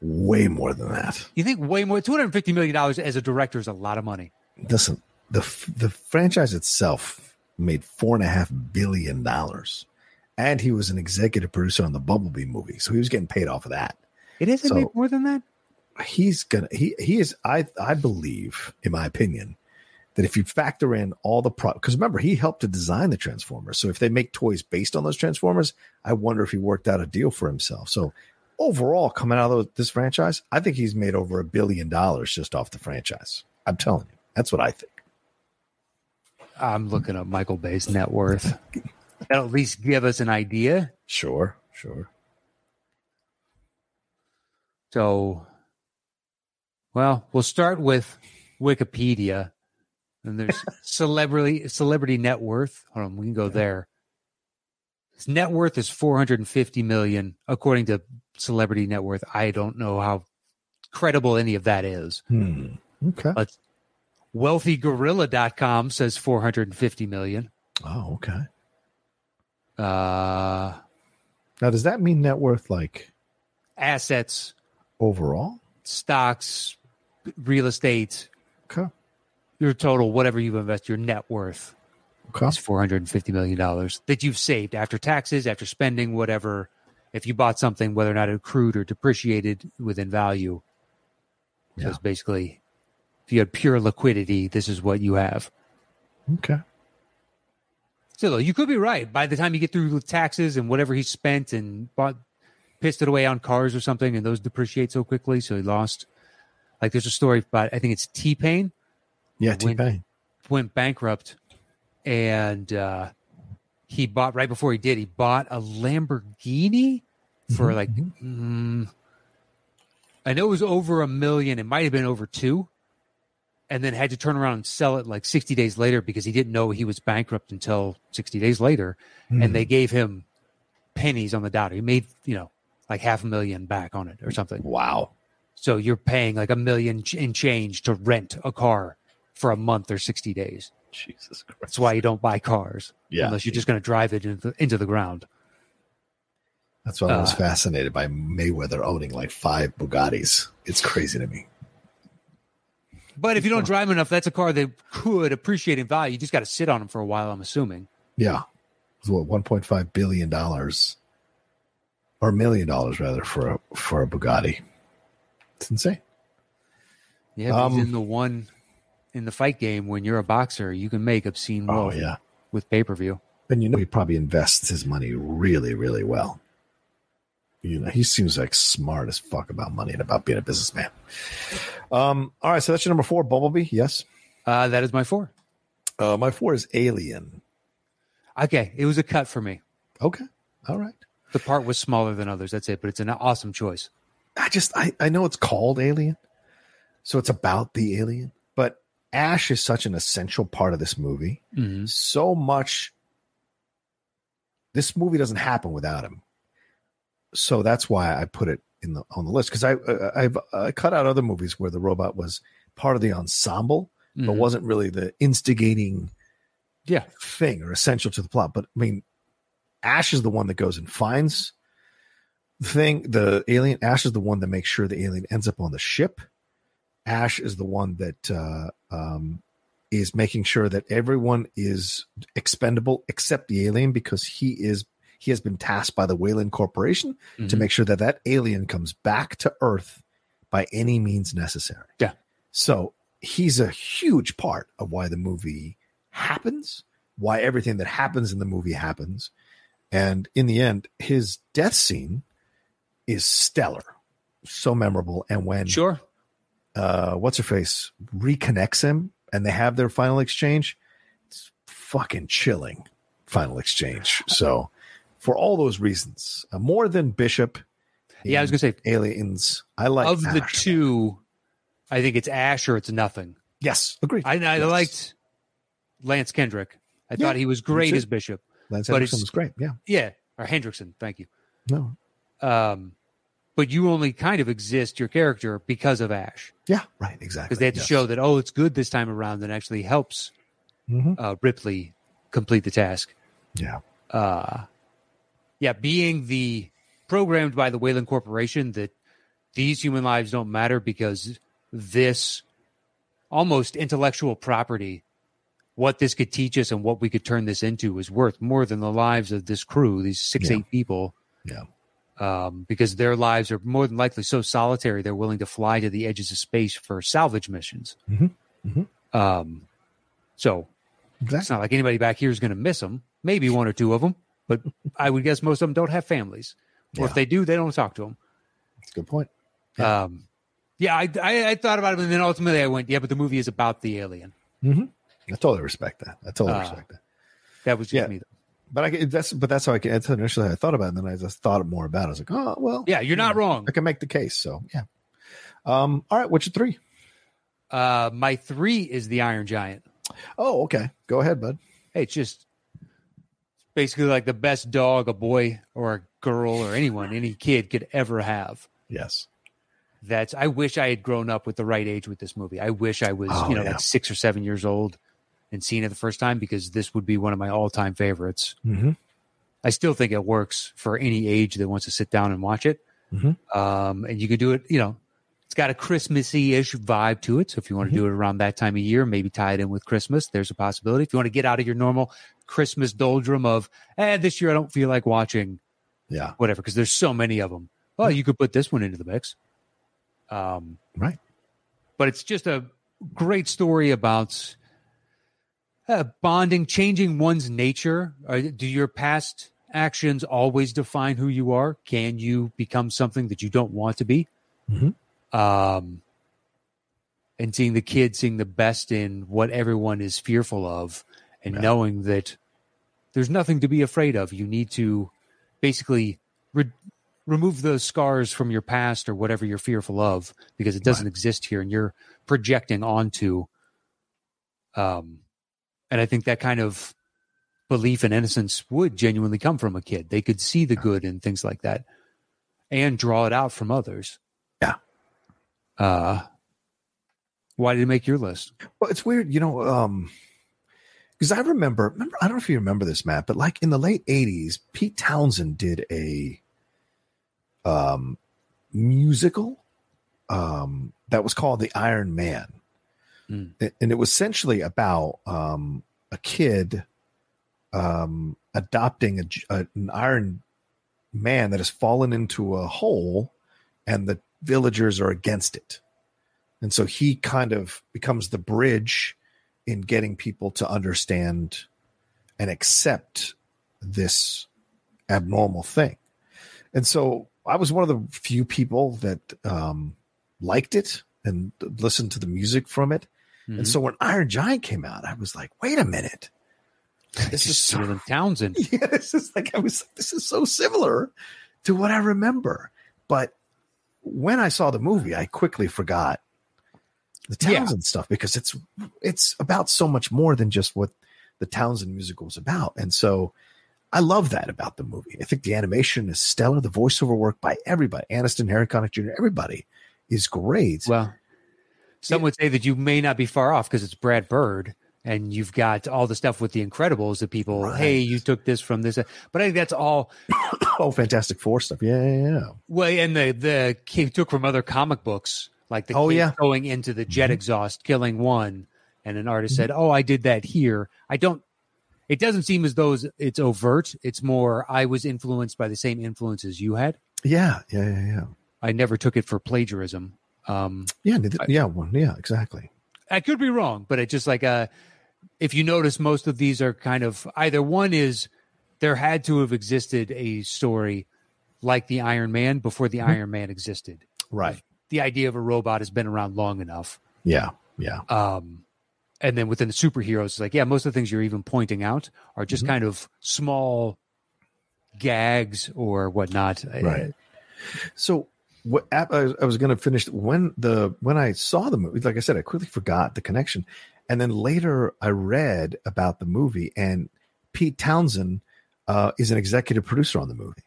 S1: Way more than that.
S2: You think way more? 250 million dollars as a director is a lot of money.
S1: Listen, the the franchise itself made four and a half billion dollars, and he was an executive producer on the Bumblebee movie, so he was getting paid off of that.
S2: It isn't
S1: So-
S2: more than that.
S1: He's gonna he he is I I believe in my opinion that if you factor in all the pro because remember he helped to design the Transformers, so if they make toys based on those Transformers, I wonder if he worked out a deal for himself. So overall, coming out of this franchise, I think he's made over a billion dollars just off the franchise. I'm telling you, that's what I think.
S2: I'm looking up Michael Bay's net worth. That'll at least give us an idea.
S1: Sure, sure.
S2: So, well, we'll start with Wikipedia. And there's celebrity celebrity net worth. Hold on, we can go there. His net worth is 450 million, according to Celebrity Net Worth. I don't know how credible any of that is.
S1: Hmm. Okay.
S2: Let's wealthygorilla.com says 450 million.
S1: Oh, okay.
S2: Uh
S1: Now, does that mean net worth like
S2: assets,
S1: overall?
S2: stocks, real estate,
S1: Okay.
S2: your total, whatever you invest, your net worth
S1: Okay.
S2: is $450 million that you've saved after taxes, after spending, whatever. If you bought something, whether or not it accrued or depreciated within value. So
S1: Yeah.
S2: it's basically, if you had pure liquidity, this is what you have.
S1: Okay.
S2: Still, though, you could be right. By the time you get through with taxes and whatever he spent and bought, pissed it away on cars or something, and those depreciate so quickly, so he lost. Like there's a story about I think it's T Pain
S1: Yeah, T Pain.
S2: went bankrupt, and uh, he bought right before he did. He bought a Lamborghini for
S1: Mhm,
S2: like
S1: mhm.
S2: mm, I know it was over a million. It might have been over two, and then had to turn around and sell it like 60 days later because he didn't know he was bankrupt until 60 days later.
S1: Hmm.
S2: And they gave him pennies on the dollar. He made, you know, like half a million back on it or something.
S1: wow.
S2: So you're paying like a million in change to rent a car for a month or 60 days.
S1: Jesus Christ.
S2: That's why you don't buy cars
S1: Yeah.
S2: unless you're just going to drive it into the, into the ground.
S1: That's why I was
S2: Uh,
S1: fascinated by Mayweather owning like five Bugattis. It's crazy to me.
S2: But if you don't drive enough, that's a car that could appreciate in value. You just got to sit on them for a while, I'm assuming.
S1: Yeah. It's what, $1.5 billion or a million dollars rather for a, for a Bugatti. It's insane.
S2: Yeah,
S1: Um,
S2: in the one in the fight game when you're a boxer, you can make obscene
S1: Oh, yeah.
S2: with pay per view.
S1: And you know, he probably invests his money really, really well. You know, he seems like smart as fuck about money and about being a businessman. Um, all right, so that's your number four, Bumblebee. Yes.
S2: Uh, that is my four.
S1: Uh, my four is Alien.
S2: Okay, it was a cut for me.
S1: Okay. All right.
S2: The part was smaller than others. That's it, but it's an awesome choice.
S1: I just I, I know it's called Alien, so it's about the alien. But Ash is such an essential part of this movie.
S2: Mhm.
S1: So much. This movie doesn't happen without him. So that's why I put it in the on the list because I, I've I cut out other movies where the robot was part of the ensemble but
S2: Mhm.
S1: wasn't really the instigating
S2: Yeah.
S1: thing or essential to the plot. But I mean, Ash is the one that goes and finds the thing, the alien. Ash is the one that makes sure the alien ends up on the ship. Ash is the one that uh, um, is making sure that everyone is expendable except the alien because he is he has been tasked by the Weyland Corporation to
S2: Mhm.
S1: make sure that that alien comes back to Earth by any means necessary.
S2: Yeah.
S1: So he's a huge part of why the movie happens, why everything that happens in the movie happens. And in the end, his death scene is stellar, so memorable. And when
S2: Sure.
S1: uh, what's her face reconnects him and they have their final exchange, it's fucking chilling final exchange. So, for all those reasons, uh, more than Bishop.
S2: Yeah, I was gonna say
S1: Aliens. I like
S2: of the two, I think it's Ash or it's nothing.
S1: Yes, agreed.
S2: I, I
S1: Yes.
S2: liked Lance Kendrick. I
S1: Yeah,
S2: thought he was great as Bishop.
S1: Lance
S2: but
S1: Henriksen was great. Yeah,
S2: Yeah, or Hendrickson. Thank you.
S1: no,
S2: Um, but you only kind of exist your character because of Ash,
S1: yeah, right, exactly.
S2: because they had to
S1: yes.
S2: show that oh, it's good this time around, and actually helps
S1: Mhm.
S2: uh, Ripley complete the task.
S1: Yeah,
S2: uh yeah being the programmed by the weyland corporation that these human lives don't matter because this almost intellectual property what this could teach us and what we could turn this into is worth more than the lives of this crew these six
S1: Yeah.
S2: eight people
S1: yeah,
S2: um, because their lives are more than likely so solitary they're willing to fly to the edges of space for salvage missions
S1: Mhm. Mhm.
S2: um so it's not like anybody back here is going to miss them. Maybe one or two of them, but I would guess most of them don't have families, or if they do, they don't talk to them.
S1: That's a good point.
S2: Yeah. Um, yeah, I, I, I thought about it, and then ultimately I went, yeah, but the movie is about the alien.
S1: I totally respect that. I totally
S2: Uh,
S1: respect that.
S2: That was just
S1: Yeah.
S2: me.
S1: But I that's but that's how I can. That's initially I thought about it, and then I just thought more about it. I was like, oh well,
S2: Yeah, you're not wrong.
S1: I can make the case. So yeah. Um. All right. What's your three?
S2: Uh, my three is the Iron Giant.
S1: Oh, okay. Go ahead, bud.
S2: Hey, it's just basically like the best dog a boy or a girl or anyone, any kid could ever have.
S1: Yes.
S2: that's I wish I had grown up with the right age with this movie. I wish I was,
S1: Oh,
S2: you know,
S1: yeah.
S2: like six or seven years old and seen it the first time because this would be one of my all time favorites.
S1: Mm-hmm.
S2: I still think it works for any age that wants to sit down and watch it.
S1: Mhm.
S2: Um, and you can do it, you know, it's got a Christmassy ish vibe to it. So if you want to do it around that time of year, maybe tie it in with Christmas, there's a possibility. If you want to get out of your normal Christmas doldrum of, eh, this year I don't feel like watching
S1: Yeah.
S2: whatever, because there's so many of them. Well, you could put this one into the mix. Um,
S1: Right.
S2: but it's just a great story about uh, bonding, changing one's nature. Uh, do your past actions always define who you are? Can you become something that you don't want to be?
S1: Mhm.
S2: Um, and seeing the kid seeing the best in what everyone is fearful of, and
S1: Yeah.
S2: knowing that there's nothing to be afraid of. You need to basically re- remove those scars from your past or whatever you're fearful of because it doesn't exist here and you're projecting onto um and i think that kind of belief and innocence would genuinely come from a kid they could see the good in things like that and draw it out from others
S1: Yeah.
S2: uh why did it make your list
S1: Well, it's weird, you know, um, because I remember, remember, I don't know if you remember this, Matt, but like in the late '80s, Pete Townshend did a um musical um that was called The Iron Man,
S2: Mm.
S1: And it was essentially about um a kid um adopting a, a- an Iron Man that has fallen into a hole, and the villagers are against it. And so he kind of becomes the bridge in getting people to understand and accept this abnormal thing. And so I was one of the few people that um, liked it and listened to the music from it.
S2: Mhm.
S1: And so when Iron Giant came out, I was like, wait a minute. This is so
S2: Townshend.
S1: yeah, this is like I was this is so similar to what I remember. But when I saw the movie, I quickly forgot the
S2: Yeah.
S1: Townshend stuff because it's it's about so much more than just what the Townshend musical is about. And so I love that about the movie. I think the animation is stellar. The voiceover work by everybody, Aniston, Harry Connick Jr., everybody is great.
S2: Well, some would say that you may not be far off because it's Brad Bird and you've got all the stuff with the Incredibles that people,
S1: Right.
S2: hey, you took this from this. But I think that's all.
S1: oh, Fantastic Four stuff. Yeah, yeah, yeah.
S2: Well, and the the he took from other comic books, like the
S1: Oh, yeah.
S2: going into the jet
S1: Mhm.
S2: exhaust, killing one, and an artist said, "Oh, I did that here." I don't. It doesn't seem as though it's overt. It's more I was influenced by the same influences you had.
S1: Yeah, yeah, yeah, yeah.
S2: I never took it for plagiarism. Um,
S1: Yeah, yeah, well, yeah, exactly.
S2: I could be wrong, but it's just like uh if you notice most of these are kind of either one is there had to have existed a story like the Iron Man before the Iron Man existed.
S1: Right.
S2: The idea of a robot has been around long enough.
S1: Yeah, yeah.
S2: Um and then within the superheroes, it's like, yeah, most of the things you're even pointing out are just
S1: Mhm.
S2: kind of small gags or whatnot.
S1: Right. So what I, I was going to finish when the when I saw the movie. Like I said, I quickly forgot the connection, and then later I read about the movie, and Pete Townshend uh, is an executive producer on the movie.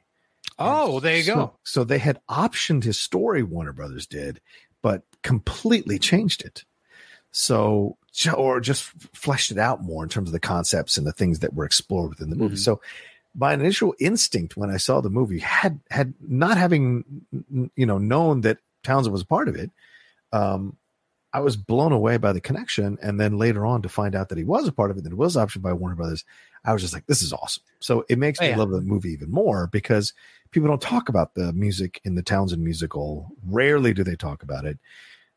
S2: Oh, there you
S1: so,
S2: go.
S1: So they had optioned his story, Warner Brothers did, but completely changed it. So, or just fleshed it out more in terms of the concepts and the things that were explored within the movie.
S2: Mhm.
S1: So, my initial instinct when I saw the movie had had not having you know known that Townshend was a part of it, um, I was blown away by the connection, and then later on to find out that he was a part of it, that it was optioned by Warner Brothers. I was just like, this is awesome. So it makes me
S2: Oh, yeah.
S1: love the movie even more because people don't talk about the music in the Townshend musical. Rarely do they talk about it.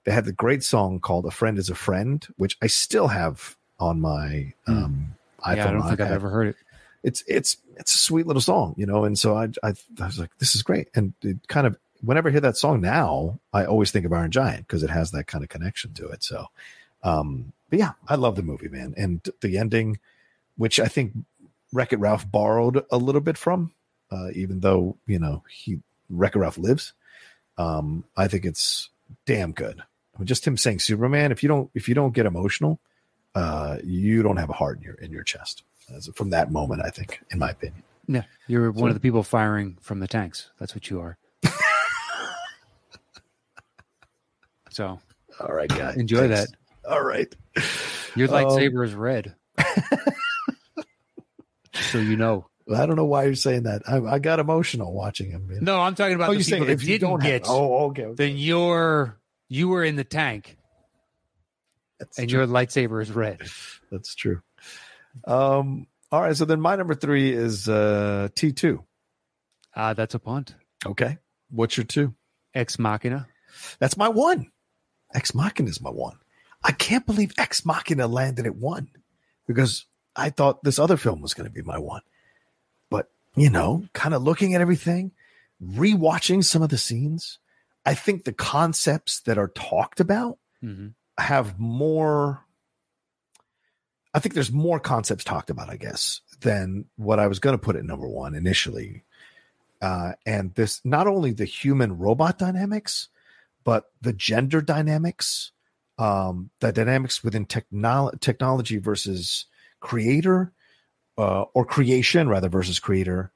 S1: They had the great song called "A Friend Is a Friend," which I still have on my
S2: Hmm.
S1: um, iPhone.
S2: Yeah, I don't think I've ever heard it.
S1: it's it's it's a sweet little song, you know. And so I I, I was like, this is great. And it kind of whenever I hear that song now, I always think of Iron Giant because it has that kind of connection to it. So, um, but yeah, I love the movie, man, and the ending, which I think Wreck It Ralph borrowed a little bit from, uh, even though you know he Wreck It Ralph lives. Um, I think it's damn good. I mean, Just him saying Superman. If you don't if you don't get emotional, uh, you don't have a heart in your in your chest. As from that moment, I think, in my opinion.
S2: Yeah, you're one
S1: So-
S2: of the people firing from the tanks. That's what you are. So
S1: All right, guys.
S2: enjoy
S1: Thanks.
S2: that.
S1: All right.
S2: Your
S1: Um,
S2: lightsaber is red. so you know.
S1: I don't know why you're saying that. I, I got emotional watching him. man.
S2: No, I'm talking about
S1: oh,
S2: the
S1: you
S2: people
S1: saying
S2: that
S1: if you
S2: didn't
S1: don't
S2: get.
S1: have, oh, okay. okay.
S2: Then you're you were in the tank,
S1: That's
S2: and
S1: true.
S2: your lightsaber is red.
S1: That's true. Um. All right. So then my number three is uh T two.
S2: Ah, that's a punt.
S1: Okay. What's your two?
S2: Ex Machina.
S1: That's my one. Ex Machina is my one. I can't believe Ex Machina landed at one because I thought this other film was going to be my one. But, you know, kind of looking at everything, rewatching some of the scenes, I think the concepts that are talked about
S2: hmm
S1: have more. I think there's more concepts talked about, I guess, than what I was going to put at number one initially. Uh, and this, not only the human robot dynamics, but the gender dynamics, um, the dynamics within technolo- technology versus creator, uh, or creation rather versus creator,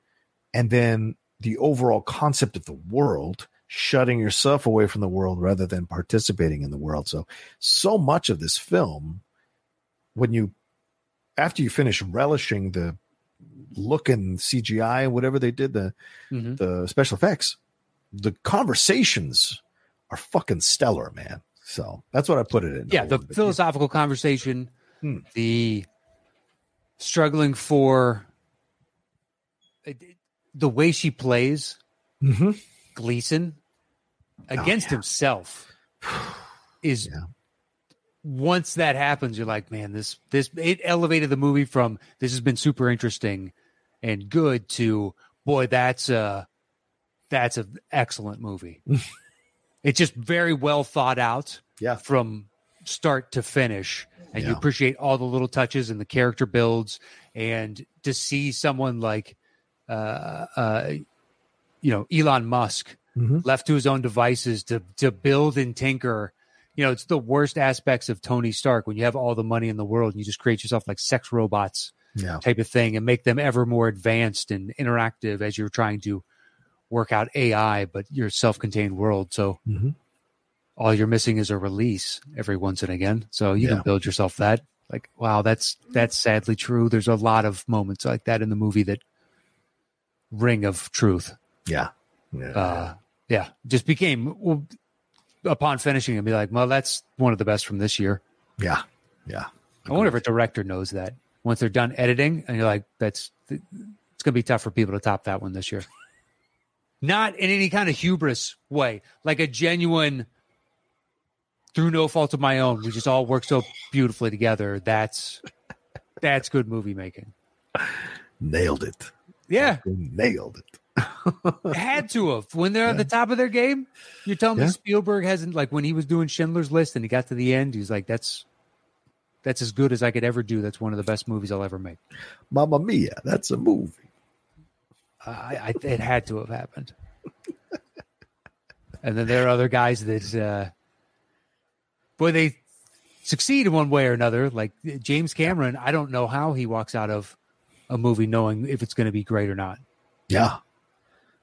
S1: and then the overall concept of the world, shutting yourself away from the world rather than participating in the world. So, so much of this film, when you, after you finish relishing the look and CGI and whatever they did, the
S2: hmm
S1: the special effects, the conversations are fucking stellar, man. So that's what I put it in.
S2: Yeah, the philosophical conversation,
S1: Hmm.
S2: the struggling for the way she plays
S1: Mhm.
S2: Gleeson against
S1: yeah.
S2: himself is
S1: Yeah.
S2: once that happens, you're like, man, this this it elevated the movie from this has been super interesting and good to boy, that's a that's an excellent movie. it's just very well thought out
S1: Yeah.
S2: from start to finish. And you appreciate all the little touches and the character builds and to see someone like uh uh you know Elon Musk
S1: Mhm.
S2: left to his own devices to to build and tinker. You know, it's the worst aspects of Tony Stark when you have all the money in the world and you just create yourself like sex robots
S1: Yeah.
S2: type of thing and make them ever more advanced and interactive as you're trying to work out AI, but your self-contained world. So
S1: Mhm.
S2: all you're missing is a release every once and again. So you
S1: Yeah.
S2: can build yourself that. Like, wow, that's that's sadly true. There's a lot of moments like that in the movie that ring of truth
S1: Yeah. Yeah.
S2: uh yeah just became well, upon finishing and be like well that's one of the best from this year
S1: yeah. Yeah.
S2: i wonder if a director knows that once they're done editing and you're like that's it's gonna be tough for people to top that one this year not in any kind of hubris way like a genuine through no fault of my own we just all work so beautifully together that's that's good movie making
S1: Nailed it.
S2: yeah
S1: Nailed it.
S2: had to have when they're at the top of their game. You're telling
S1: Yeah.
S2: me Spielberg hasn't like when he was doing Schindler's List and he got to the end, he's like, "That's that's as good as I could ever do. That's one of the best movies I'll ever make.
S1: Mamma Mia, that's a movie.
S2: I, I it had to have happened. and then there are other guys that, uh, boy, they succeed in one way or another. Like James Cameron, I don't know how he walks out of a movie knowing if it's going to be great or not.
S1: Yeah,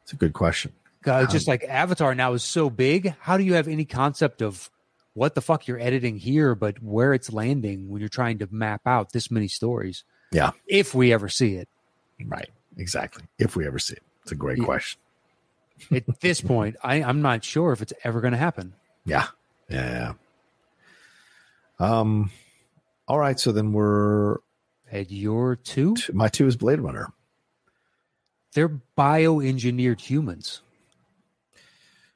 S1: it's a good question.
S2: Uh, just like Avatar now is so big, how do you have any concept of what the fuck you're editing here, but where it's landing when you're trying to map out this many stories?
S1: Yeah,
S2: if we ever see it,
S1: right? Exactly. If we ever see it, it's a great
S2: Yeah.
S1: question.
S2: at this point, I, I'm not sure if it's ever going to happen.
S1: Yeah. yeah, yeah. Um. All right, so then we're
S2: At your two,
S1: my two is Blade Runner.
S2: they're bioengineered humans.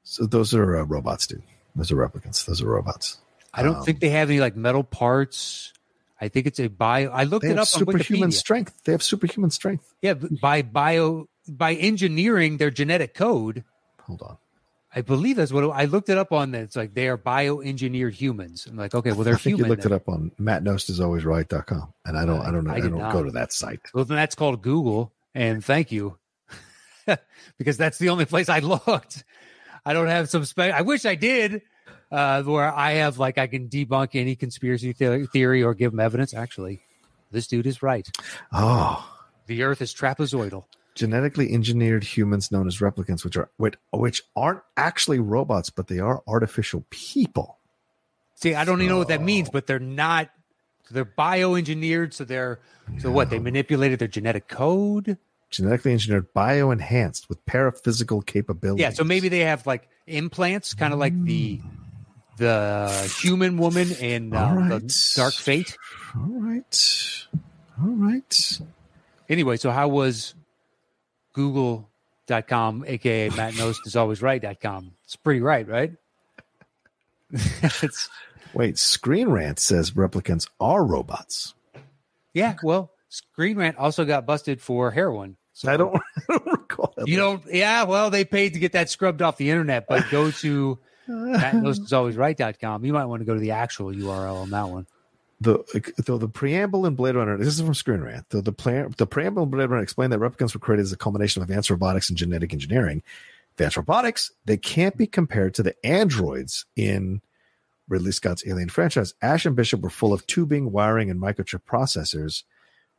S1: So those are uh, robots, dude. Those are replicants. Those are robots.
S2: I don't
S1: Um,
S2: think they have any like metal parts. I think it's a bio. I looked
S1: They
S2: it up on
S1: superhuman strength. They have superhuman strength.
S2: Yeah, by bio by engineering their genetic code.
S1: Hold on.
S2: I believe that's what I looked it up on. That it's like they are bioengineered humans. I'm like, okay, well they're
S1: I think
S2: human.
S1: you looked
S2: then.
S1: it up on mattnostisalwaysright.com. And I don't I don't know
S2: I
S1: I, don't
S2: not.
S1: go to that site.
S2: Well, then that's called Google, and thank you, because that's the only place I looked. I don't have some spe- I wish I did, uh, where I have like I can debunk any conspiracy the- theory or give them evidence. Actually, this dude is right.
S1: Oh.
S2: The Earth is trapezoidal.
S1: Genetically engineered humans known as replicants, which are which, which aren't actually robots, but they are artificial people.
S2: See, I don't even know what that means, but they're not. They're bioengineered, so they're so what? They manipulated their genetic code.
S1: Genetically engineered, bioenhanced with paraphysical capabilities.
S2: Yeah, so maybe they have like implants, kind of like the the human woman in
S1: All
S2: um,
S1: right.
S2: the Dark Fate.
S1: All right. All right.
S2: Anyway, so how was Google.com, aka Matt Knost is always right.com? It's pretty right, right? it's,
S1: Wait, Screen Rant says replicants are robots.
S2: yeah, well, Screen Rant also got busted for heroin. So
S1: I don't, I don't recall that.
S2: You don't, yeah, well, they paid to get that scrubbed off the internet, but go to mattnostisalwaysright.com. You might want to go to the actual URL on that one.
S1: the though the preamble in Blade Runner. This is from Screen Rant. Though the plan, the preamble in Blade Runner explained that replicants were created as a combination of advanced robotics and genetic engineering. Advanced robotics they can't be compared to the androids in Ridley Scott's Alien franchise. Ash and Bishop were full of tubing, wiring, and microchip processors,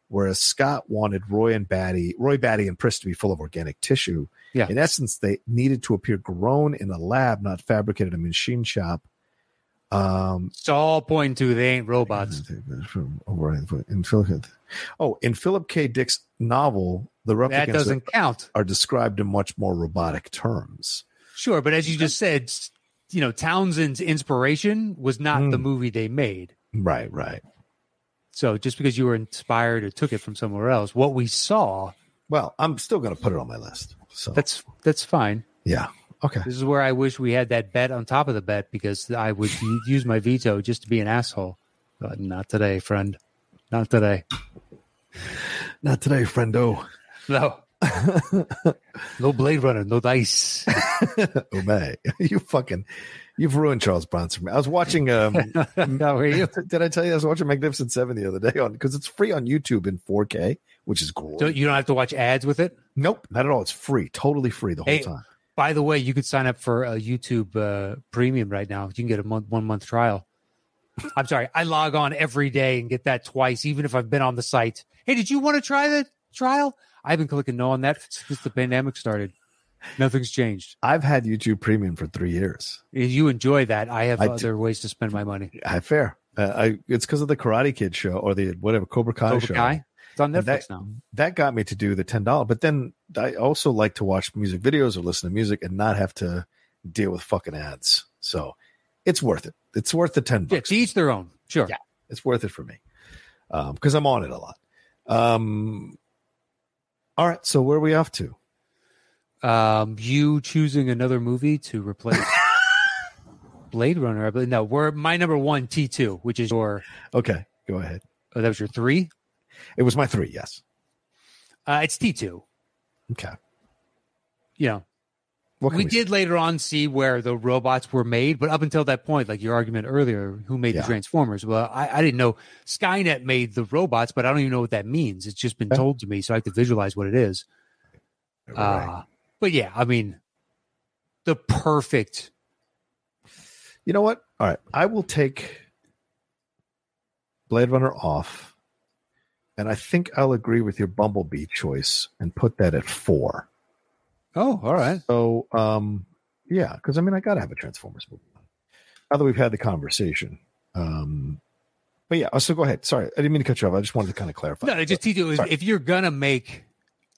S1: whereas Scott wanted Roy and Batty, Roy Batty and Pris to be full of organic tissue.
S2: Yeah.
S1: In essence, they needed to appear grown in a lab, not fabricated in a machine shop. Um,
S2: It's all pointing to they ain't robots.
S1: in Philip. Oh, in Philip K. Dick's novel, the replicants
S2: That doesn't count.
S1: are described in much more robotic terms.
S2: Sure, but as you just said, you know, Townshend's inspiration was not the
S1: Mm.
S2: movie they made.
S1: Right, right.
S2: So just because you were inspired or took it from somewhere else, what we saw,
S1: Well, I'm still going to put it on my list. So
S2: that's that's fine.
S1: yeah, okay.
S2: This is where I wish we had that bet on top of the bet because I would use my veto just to be an asshole. But not today, friend. Not today.
S1: Not today, friendo.
S2: No. no Blade Runner, no dice.
S1: oh man, you fucking, you've ruined Charles Bronson. for me. I was watching. Um,
S2: How are you?
S1: did I tell you I was watching Magnificent Seven the other day on because it's free on YouTube in 4K, which is great.
S2: So you don't have to watch ads with it.
S1: nope, not at all. It's free, totally free the whole
S2: Hey,
S1: time.
S2: By the way, you could sign up for a YouTube uh, Premium right now. You can get a month, one month trial. I'm sorry, I log on every day and get that twice, even if I've been on the site. Hey, did you want to try the trial? I've been clicking no on that since the pandemic started. Nothing's changed.
S1: I've had YouTube Premium for three years.
S2: If you enjoy that, I have
S1: I do.
S2: other ways to spend my money.
S1: I fair. Uh, I it's because of the Karate Kid show or the whatever Cobra Kai
S2: Cobra
S1: show.
S2: Kai, it's on Netflix
S1: that,
S2: now.
S1: That got me to do the ten dollar. But then I also like to watch music videos or listen to music and not have to deal with fucking ads. So it's worth it. It's worth the ten
S2: Yeah,
S1: bucks.
S2: to each their own. Sure.
S1: Yeah. It's worth it for me because I'm on it a lot. Um, all right. So where are we off to?
S2: Um, you choosing another movie to replace Blade Runner. I believe. No, we're my number one T two, which is your.
S1: Okay, go ahead.
S2: Oh, that was your three.
S1: It was my three. Yes.
S2: Uh, it's T two.
S1: Okay. Yeah.
S2: We
S1: we
S2: did later on see where the robots were made, but up until that point, like your argument earlier, who made
S1: Yeah.
S2: the Transformers? Well, I, I didn't know Skynet made the robots, but I don't even know what that means. It's just been
S1: Yeah.
S2: told to me, so I have to visualize what it is.
S1: Right.
S2: Uh, but yeah, I mean, the perfect.
S1: You know what? All right. I will take Blade Runner off. And I think I'll agree with your Bumblebee choice and put that at four.
S2: Oh, all right.
S1: So, um, yeah, because I mean, I got to have a Transformers movie. Now that we've had the conversation. Um, but yeah, so go ahead. Sorry, I didn't mean to cut you off. I just wanted to kind of clarify.
S2: No, just teach you if you're gonna make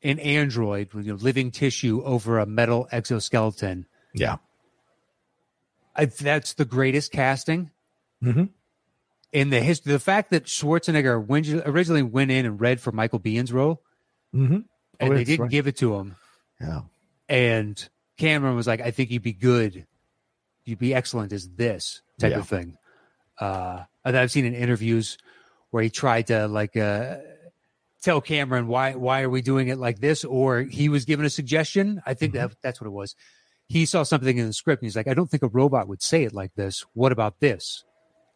S2: an android with you know, living tissue over a metal exoskeleton,
S1: yeah.
S2: I, that's the greatest casting
S1: Mhm.
S2: in the history. The fact that Schwarzenegger went- originally went in and read for Michael Biehn's role,
S1: Mm-hmm.
S2: and
S1: Oh,
S2: they didn't
S1: right.
S2: give it to him,
S1: Yeah.
S2: and Cameron was like, "I think you'd be good, you'd be excellent as this type
S1: Yeah.
S2: of thing." Uh, and I've seen in interviews where he tried to like uh, tell Cameron why why are we doing it like this, or he was given a suggestion. I think
S1: Mm-hmm.
S2: that that's what it was. He saw something in the script and he's like, "I don't think a robot would say it like this. What about this?"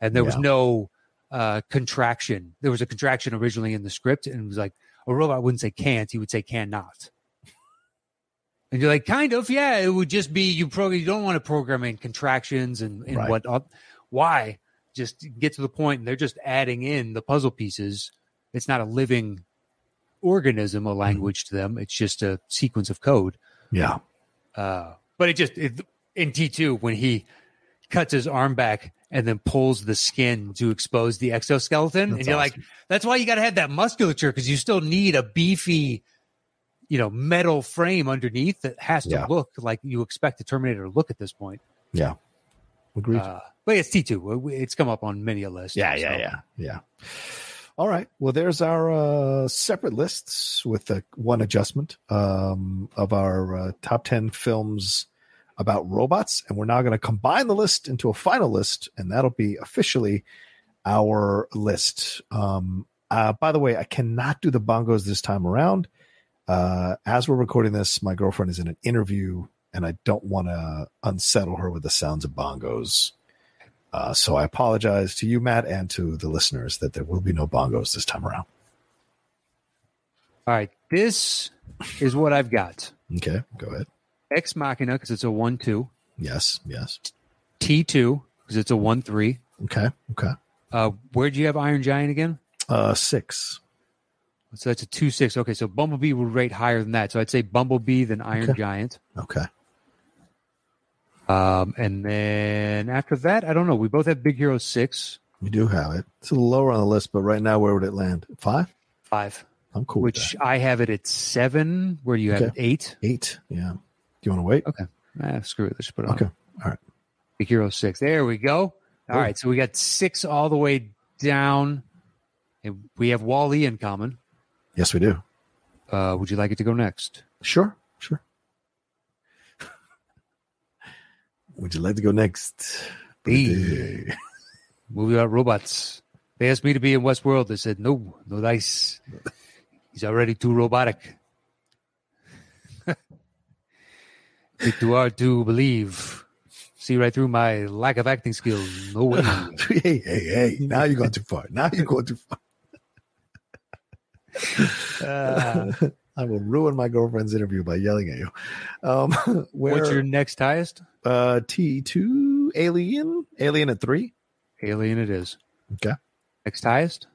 S2: And there was no uh, contraction. There was a contraction originally in the script, and it was like a robot wouldn't say can't; he would say cannot. And you're like, kind of, yeah. It would just be you. Program. You don't want to program in contractions and and
S1: Right.
S2: what. Why? Just get to the point. And they're just adding in the puzzle pieces. It's not a living organism, a language to them. It's just a sequence of code.
S1: Yeah.
S2: Uh, but it just it, in T two when he cuts his arm back and then pulls the skin to expose the exoskeleton,
S1: That's
S2: and you're like, that's why you got to have that musculature because you still need a beefy, you know, metal frame underneath that has to
S1: Yeah.
S2: look like you expect the Terminator to look at this point.
S1: Yeah. Agreed.
S2: Uh, but it's T two. It's come up on many a list.
S1: Yeah,
S2: so-
S1: yeah, yeah, yeah. All right. Well, there's our uh, separate lists with the one adjustment um, of our uh, top 10 films about robots. And we're now going to combine the list into a final list, and that'll be officially our list. Um, uh, by the way, I cannot do the bongos this time around. Uh, as we're recording this, my girlfriend is in an interview, and I don't want to unsettle her with the sounds of bongos. Uh, so I apologize to you, Matt, and to the listeners that there will be no bongos this time around.
S2: All right, this is what I've got.
S1: Okay, go ahead.
S2: Ex Machina because it's a one two.
S1: Yes, yes.
S2: T two because it's a one three.
S1: Okay, okay.
S2: Uh, where'd you have Iron Giant again?
S1: Uh, six.
S2: So that's a two six. Okay, so Bumblebee would rate higher than that. So I'd say Bumblebee than Iron
S1: Okay.
S2: Giant.
S1: Okay.
S2: Um, and then after that, I don't know. We both have Big Hero six,
S1: We do have it. It's a little lower on the list, but right now, where would it land? Five?
S2: five,
S1: I'm cool
S2: which I have it at seven. Where do you have
S1: Okay.
S2: it? Eight.
S1: Eight. Yeah. Do you want to wait?
S2: Okay. Ah, screw it. Let's put it on.
S1: Okay. All right.
S2: Big Hero six. There we go. All
S1: Cool.
S2: right. So we got six all the way down. And we have WALL-E in common.
S1: Yes, we do.
S2: Uh, would you like it to go next?
S1: Sure. Sure. Would you like to go next?
S2: Hey. Movie about robots. They asked me to be in Westworld. They said, no, no dice. He's already too robotic. It's too hard to believe. See right through my lack of acting skills. No way.
S1: hey, hey, hey! Now you're going too far. Now you're going too far.
S2: Uh,
S1: I will ruin my girlfriend's interview by yelling at you. Um, where
S2: what's your next highest?
S1: Uh, T two Alien? Alien at three.
S2: Alien it is.
S1: Okay.
S2: Next highest?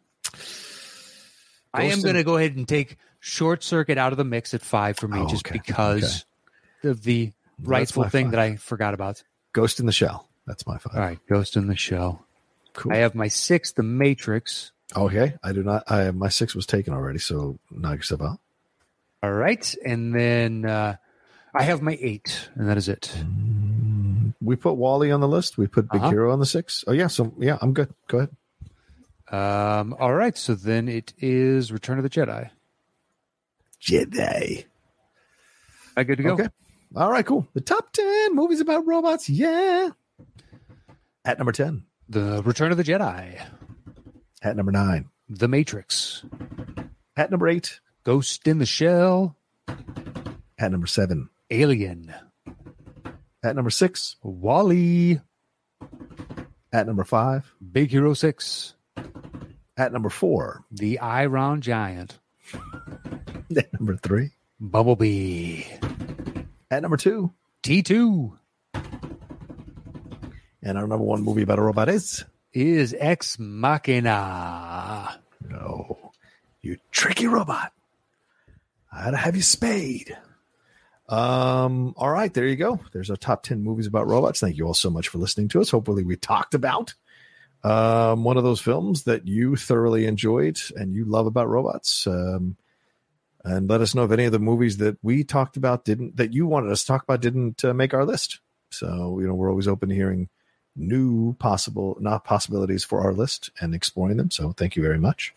S2: I am going to go ahead and take Short Circuit out of the mix at five for me,
S1: Oh,
S2: just
S1: okay.
S2: because of the rightful thing
S1: five.
S2: that I forgot about.
S1: Ghost in the Shell. That's my five.
S2: All right, Ghost in the Shell.
S1: Cool.
S2: I have my sixth, The Matrix.
S1: okay. I do not. I my six was taken already, so knock yourself out.
S2: All right, and then uh, I have my eight, and that is it.
S1: Mm, We put WALL-E on the list. We put Big
S2: Uh-huh.
S1: Hero on the six. Oh yeah. So yeah, I'm good. Go ahead.
S2: Um, all right, so then it is Return of the Jedi.
S1: Jedi.
S2: I good to go?
S1: Okay. All right. Cool. The top ten movies about robots. Yeah. At number ten.
S2: The Return of the Jedi,
S1: At number nine.
S2: The Matrix,
S1: At number eight.
S2: Ghost in the Shell,
S1: At number seven.
S2: Alien,
S1: At number six,
S2: WALL-E,
S1: at number five,
S2: Big Hero 6,
S1: at number four,
S2: The Iron Giant,
S1: at number three,
S2: Bumblebee,
S1: at number two,
S2: T2
S1: and our number one movie about a robot is?
S2: Is Ex Machina.
S1: No, you tricky robot. I had to have you spayed. Um, all right, there you go. There's our top 10 movies about robots. Thank you all so much for listening to us. Hopefully, we talked about um, one of those films that you thoroughly enjoyed and you love about robots. Um, and let us know if any of the movies that we talked about didn't, that you wanted us to talk about, didn't uh, make our list. So, you know, we're always open to hearing new possible, not possibilities for our list and exploring them. So, thank you very much.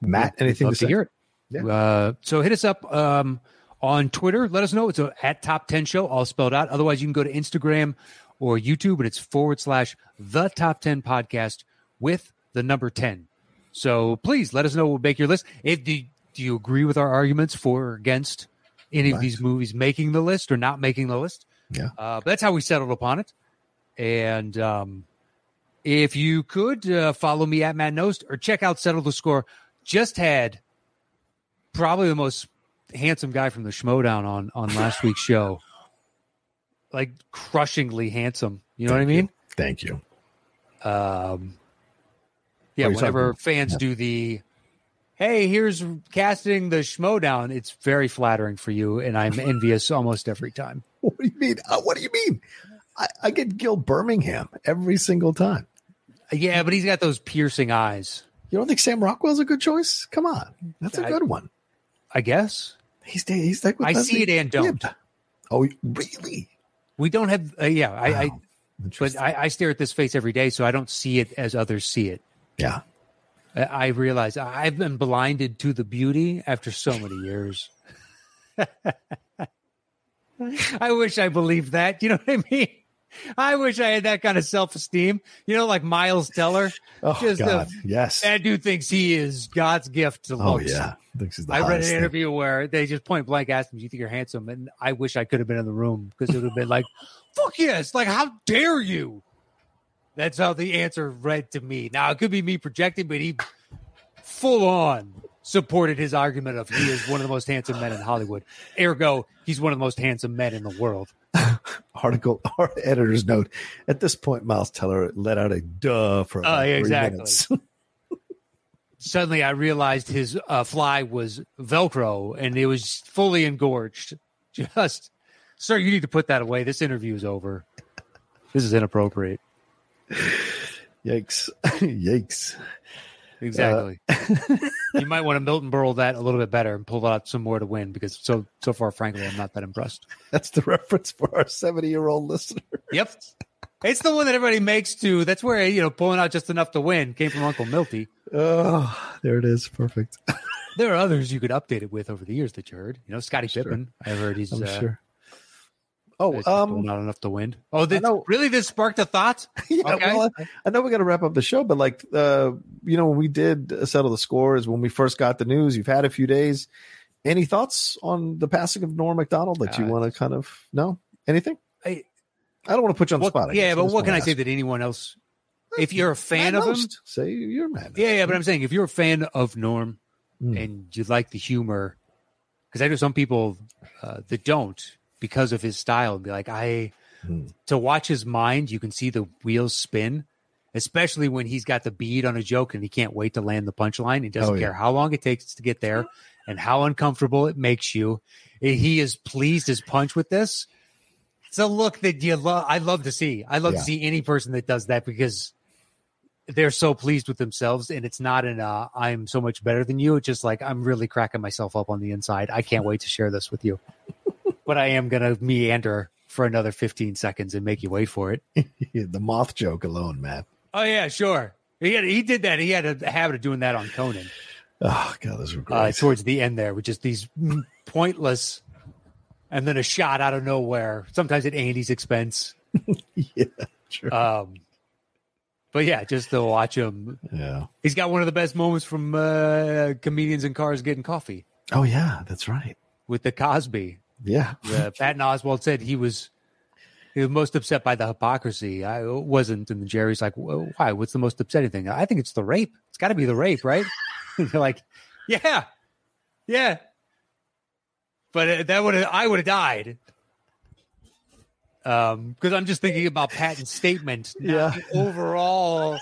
S1: Matt, anything to say?
S2: hear it.
S1: Yeah.
S2: Uh, so hit us up um, on Twitter. Let us know. It's a, at Top 10 Show, all spelled out. Otherwise, you can go to Instagram or YouTube, and it's forward slash the Top 10 Podcast with the number 10. So please let us know. We'll make your list. If do, do you agree with our arguments for or against any of these movies making the list or not making the list?
S1: Yeah.
S2: Uh, but that's how we settled upon it. And um, if you could uh, follow me at Matt Knost or check out Settle the Score, just had probably the most handsome guy from the Schmodown on on last week's show. Like crushingly handsome. You know what I
S1: Thank you.
S2: mean?
S1: Thank you.
S2: Um, yeah,
S1: What are you
S2: whenever fans
S1: yeah.
S2: do the hey, here's casting the Schmodown, it's very flattering for you, and I'm envious almost every time.
S1: What do you mean? Uh, what do you mean? I, I get Gil Birmingham every single time.
S2: Yeah, but he's got those piercing eyes,
S1: You don't think Sam Rockwell's a good choice? Come on, that's a
S2: I-
S1: good one.
S2: I guess.
S1: He's he's like
S2: I see it and don't.
S1: Oh, really?
S2: We don't have, uh, yeah, I, I but I, I stare at this face every day, so I don't see it as others see it.
S1: yeah.
S2: I, I realize I've been blinded to the beauty after so many years. I wish I believed that. You know what I mean? I wish I had that kind of self esteem. You know, like Miles Teller.
S1: Oh
S2: Just a-
S1: God, yes.
S2: That dude thinks he is God's gift to
S1: Oh yeah. Thinks he's the
S2: I read an
S1: thing.
S2: interview where they just point blank asked him, "Do you think you're handsome?" And I wish I could have been in the room because it would have been like, "Fuck yes!" Like, how dare you? That's how the answer read to me. Now it could be me projecting, but he full on supported his argument of he is one of the most handsome men in Hollywood. Ergo, he's one of the most handsome men in the world.
S1: Article or editor's note. At this point, Miles Teller let out a duh for about three
S2: exactly.
S1: minutes.
S2: Suddenly, I realized his uh, fly was Velcro and it was fully engorged. Just, sir, you need to put that away. This interview is over. This is inappropriate.
S1: Yikes! Yikes!
S2: Exactly. you might want to Milton Berle that a little bit better and pull out some more to win because so so far, frankly, I'm not that impressed.
S1: That's the reference for our seventy-year-old listener.
S2: Yep. It's the one that everybody makes to. That's where you know pulling out just enough to win came from Uncle Milty.
S1: Oh, there it is. Perfect.
S2: There are others you could update it with over the years that you heard. You know, Scottie
S1: Sure.
S2: Pippen. I heard he's
S1: I'm
S2: uh,
S1: sure. Oh, um,
S2: not enough to win. Oh, this,
S1: know.
S2: really? This sparked a thought.
S1: yeah,
S2: Okay.
S1: well, I, I know we got to wrap up the show, but like, uh, you know, we did settle the scores when we first got the news, you've had a few days. Any thoughts on the passing of Norm Macdonald that you
S2: Uh,
S1: want to kind of know? Anything?
S2: I-
S1: I don't want to put you on the
S2: What-
S1: spot. I
S2: yeah,
S1: guess.
S2: But what can
S1: wanna
S2: I say that anyone else? If you're a fan
S1: Matt
S2: of him,
S1: say you're mad.
S2: Yeah, yeah, but I'm saying if you're a fan of Norm
S1: Mm.
S2: and you like the humor, because I know some people uh, that don't because of his style and be like, I
S1: Mm.
S2: to watch his mind, you can see the wheels spin, especially when he's got the bead on a joke and he can't wait to land the punchline. He doesn't
S1: Oh, yeah.
S2: care how long it takes to get there and how uncomfortable it makes you. He is pleased as punch with this. It's a look that you love. I love to see. I love
S1: Yeah.
S2: to see any person that does that because they're so pleased with themselves and it's not an uh, i'm so much better than you it's just like i'm really cracking myself up on the inside i can't wait to share this with you but i am gonna meander for another 15 seconds and make you wait for it
S1: the moth joke alone, Matt.
S2: oh yeah sure he, had, he did that he had a habit of doing that on conan
S1: Oh god, those were great.
S2: uh, towards the end there with just these pointless and then a shot out of nowhere sometimes at andy's expense
S1: yeah, sure.
S2: um but yeah just to watch him
S1: yeah.
S2: he's got one of the best moments from uh, comedians in cars getting coffee
S1: Oh yeah, that's right.
S2: with the Cosby.
S1: Yeah.
S2: Uh, Patton Oswalt said he was he was most upset by the hypocrisy. I wasn't, and Jerry's like, "Why? What's the most upsetting thing?" I think it's the rape. It's got to be the rape, right? They're like, "Yeah, yeah." But uh, that would have I would have died. Um, because I'm just thinking about Patton's statement.
S1: Yeah.
S2: overall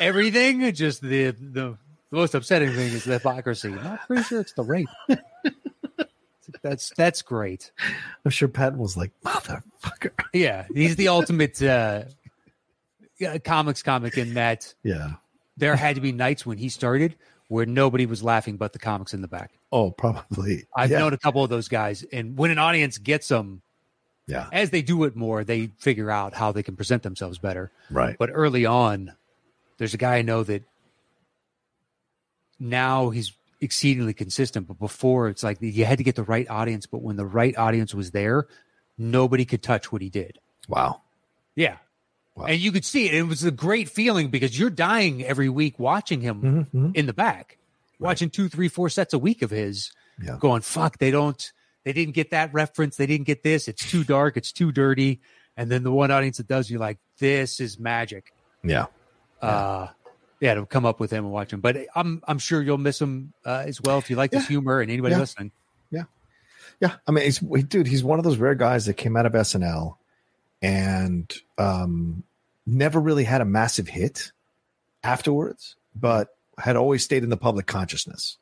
S2: everything. Just the the the most upsetting thing is the hypocrisy. I'm not pretty sure it's the rape. that's that's great.
S1: I'm sure Patton was like, motherfucker.
S2: Yeah, he's the ultimate uh, comics comic in that
S1: Yeah.
S2: there had to be nights when he started where nobody was laughing but the comics in the back.
S1: Oh, probably.
S2: I've
S1: yeah.
S2: known a couple of those guys, and when an audience gets them,
S1: Yeah.
S2: as they do it more, they figure out how they can present themselves better.
S1: Right.
S2: But early on, there's a guy I know that now he's exceedingly consistent. But before, it's like you had to get the right audience. But when the right audience was there, nobody could touch what he did.
S1: Wow.
S2: Yeah.
S1: Wow.
S2: And you could see it. It was a great feeling because you're dying every week watching him
S1: Mm-hmm.
S2: in the back, watching two, three, four sets a week of his,
S1: Yeah.
S2: going, fuck, they don't, they didn't get that reference. They didn't get this. It's too dark. It's too dirty. And then the one audience that does, you're like, this is magic.
S1: Yeah.
S2: Uh, yeah, to come up with him and watch him. But I'm I'm sure you'll miss him uh, as well if you like his humor and anybody
S1: Yeah.
S2: listening.
S1: Yeah, yeah. I mean, he's, he- dude, he's one of those rare guys that came out of SNL and um, never really had a massive hit afterwards, but had always stayed in the public consciousness,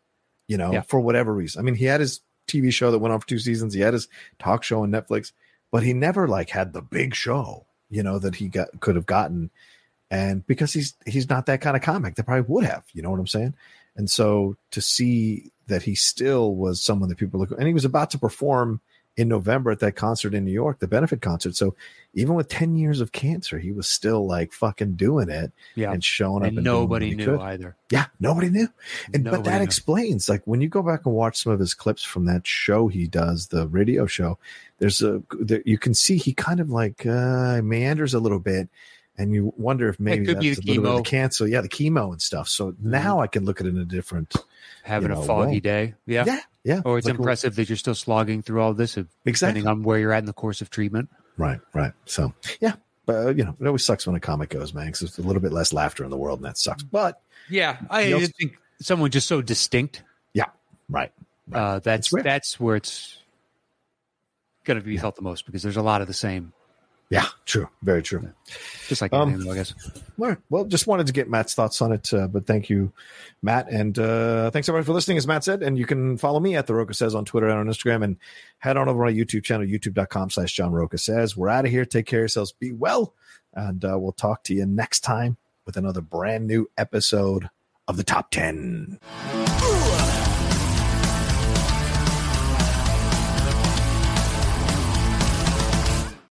S1: you know,
S2: Yeah.
S1: for whatever reason. I mean, he had his TV show that went on for two seasons. He had his talk show on Netflix, but he never like had the big show, you know, that he got could have gotten. And because he's he's not that kind of comic, they probably would have, you know what I'm saying? And so to see that he still was someone that people look and he was about to perform in November at that concert in New York, the benefit concert. So even with 10 years of cancer, he was still like fucking doing it
S2: Yeah.
S1: and showing up.
S2: And
S1: and
S2: nobody knew
S1: could.
S2: either.
S1: Yeah, nobody knew. And but that
S2: knew.
S1: explains like when you go back and watch some of his clips from that show he does, the radio show, there's a there, you can see he kind of like uh meanders a little bit and you wonder if maybe
S2: could
S1: that's
S2: be
S1: a
S2: the
S1: little bit of the cancer. Yeah, the chemo and stuff. So now I can look at it in a different
S2: Having
S1: You know,
S2: a foggy
S1: well,
S2: day. Yeah.
S1: yeah, yeah.
S2: Or it's
S1: Like,
S2: impressive that you're still slogging through all this,
S1: Exactly.
S2: depending on where you're at in the course of treatment.
S1: Right, right. So yeah, but uh, you know, it always sucks when a comic goes, man. Because there's a little bit less laughter in the world, and that sucks. But
S2: Yeah, I
S1: also-
S2: think someone just so distinct.
S1: Yeah, right,
S2: Uh, that's that's where it's going to be felt the most because there's a lot of the same,
S1: yeah, true, very true.
S2: just like
S1: Um,
S2: anything, I guess.
S1: All right. Well, just wanted to get Matt's thoughts on it. Uh, but thank you, Matt. And uh, thanks everybody for listening, as Matt said. And you can follow me at The Rocha Says on Twitter and on Instagram. And head on over to my YouTube channel, youtube.com slash John Rocha Says. We're out of here. Take care of yourselves. Be well. And uh, we'll talk to you next time with another brand new episode of the Top 10.
S3: Ooh.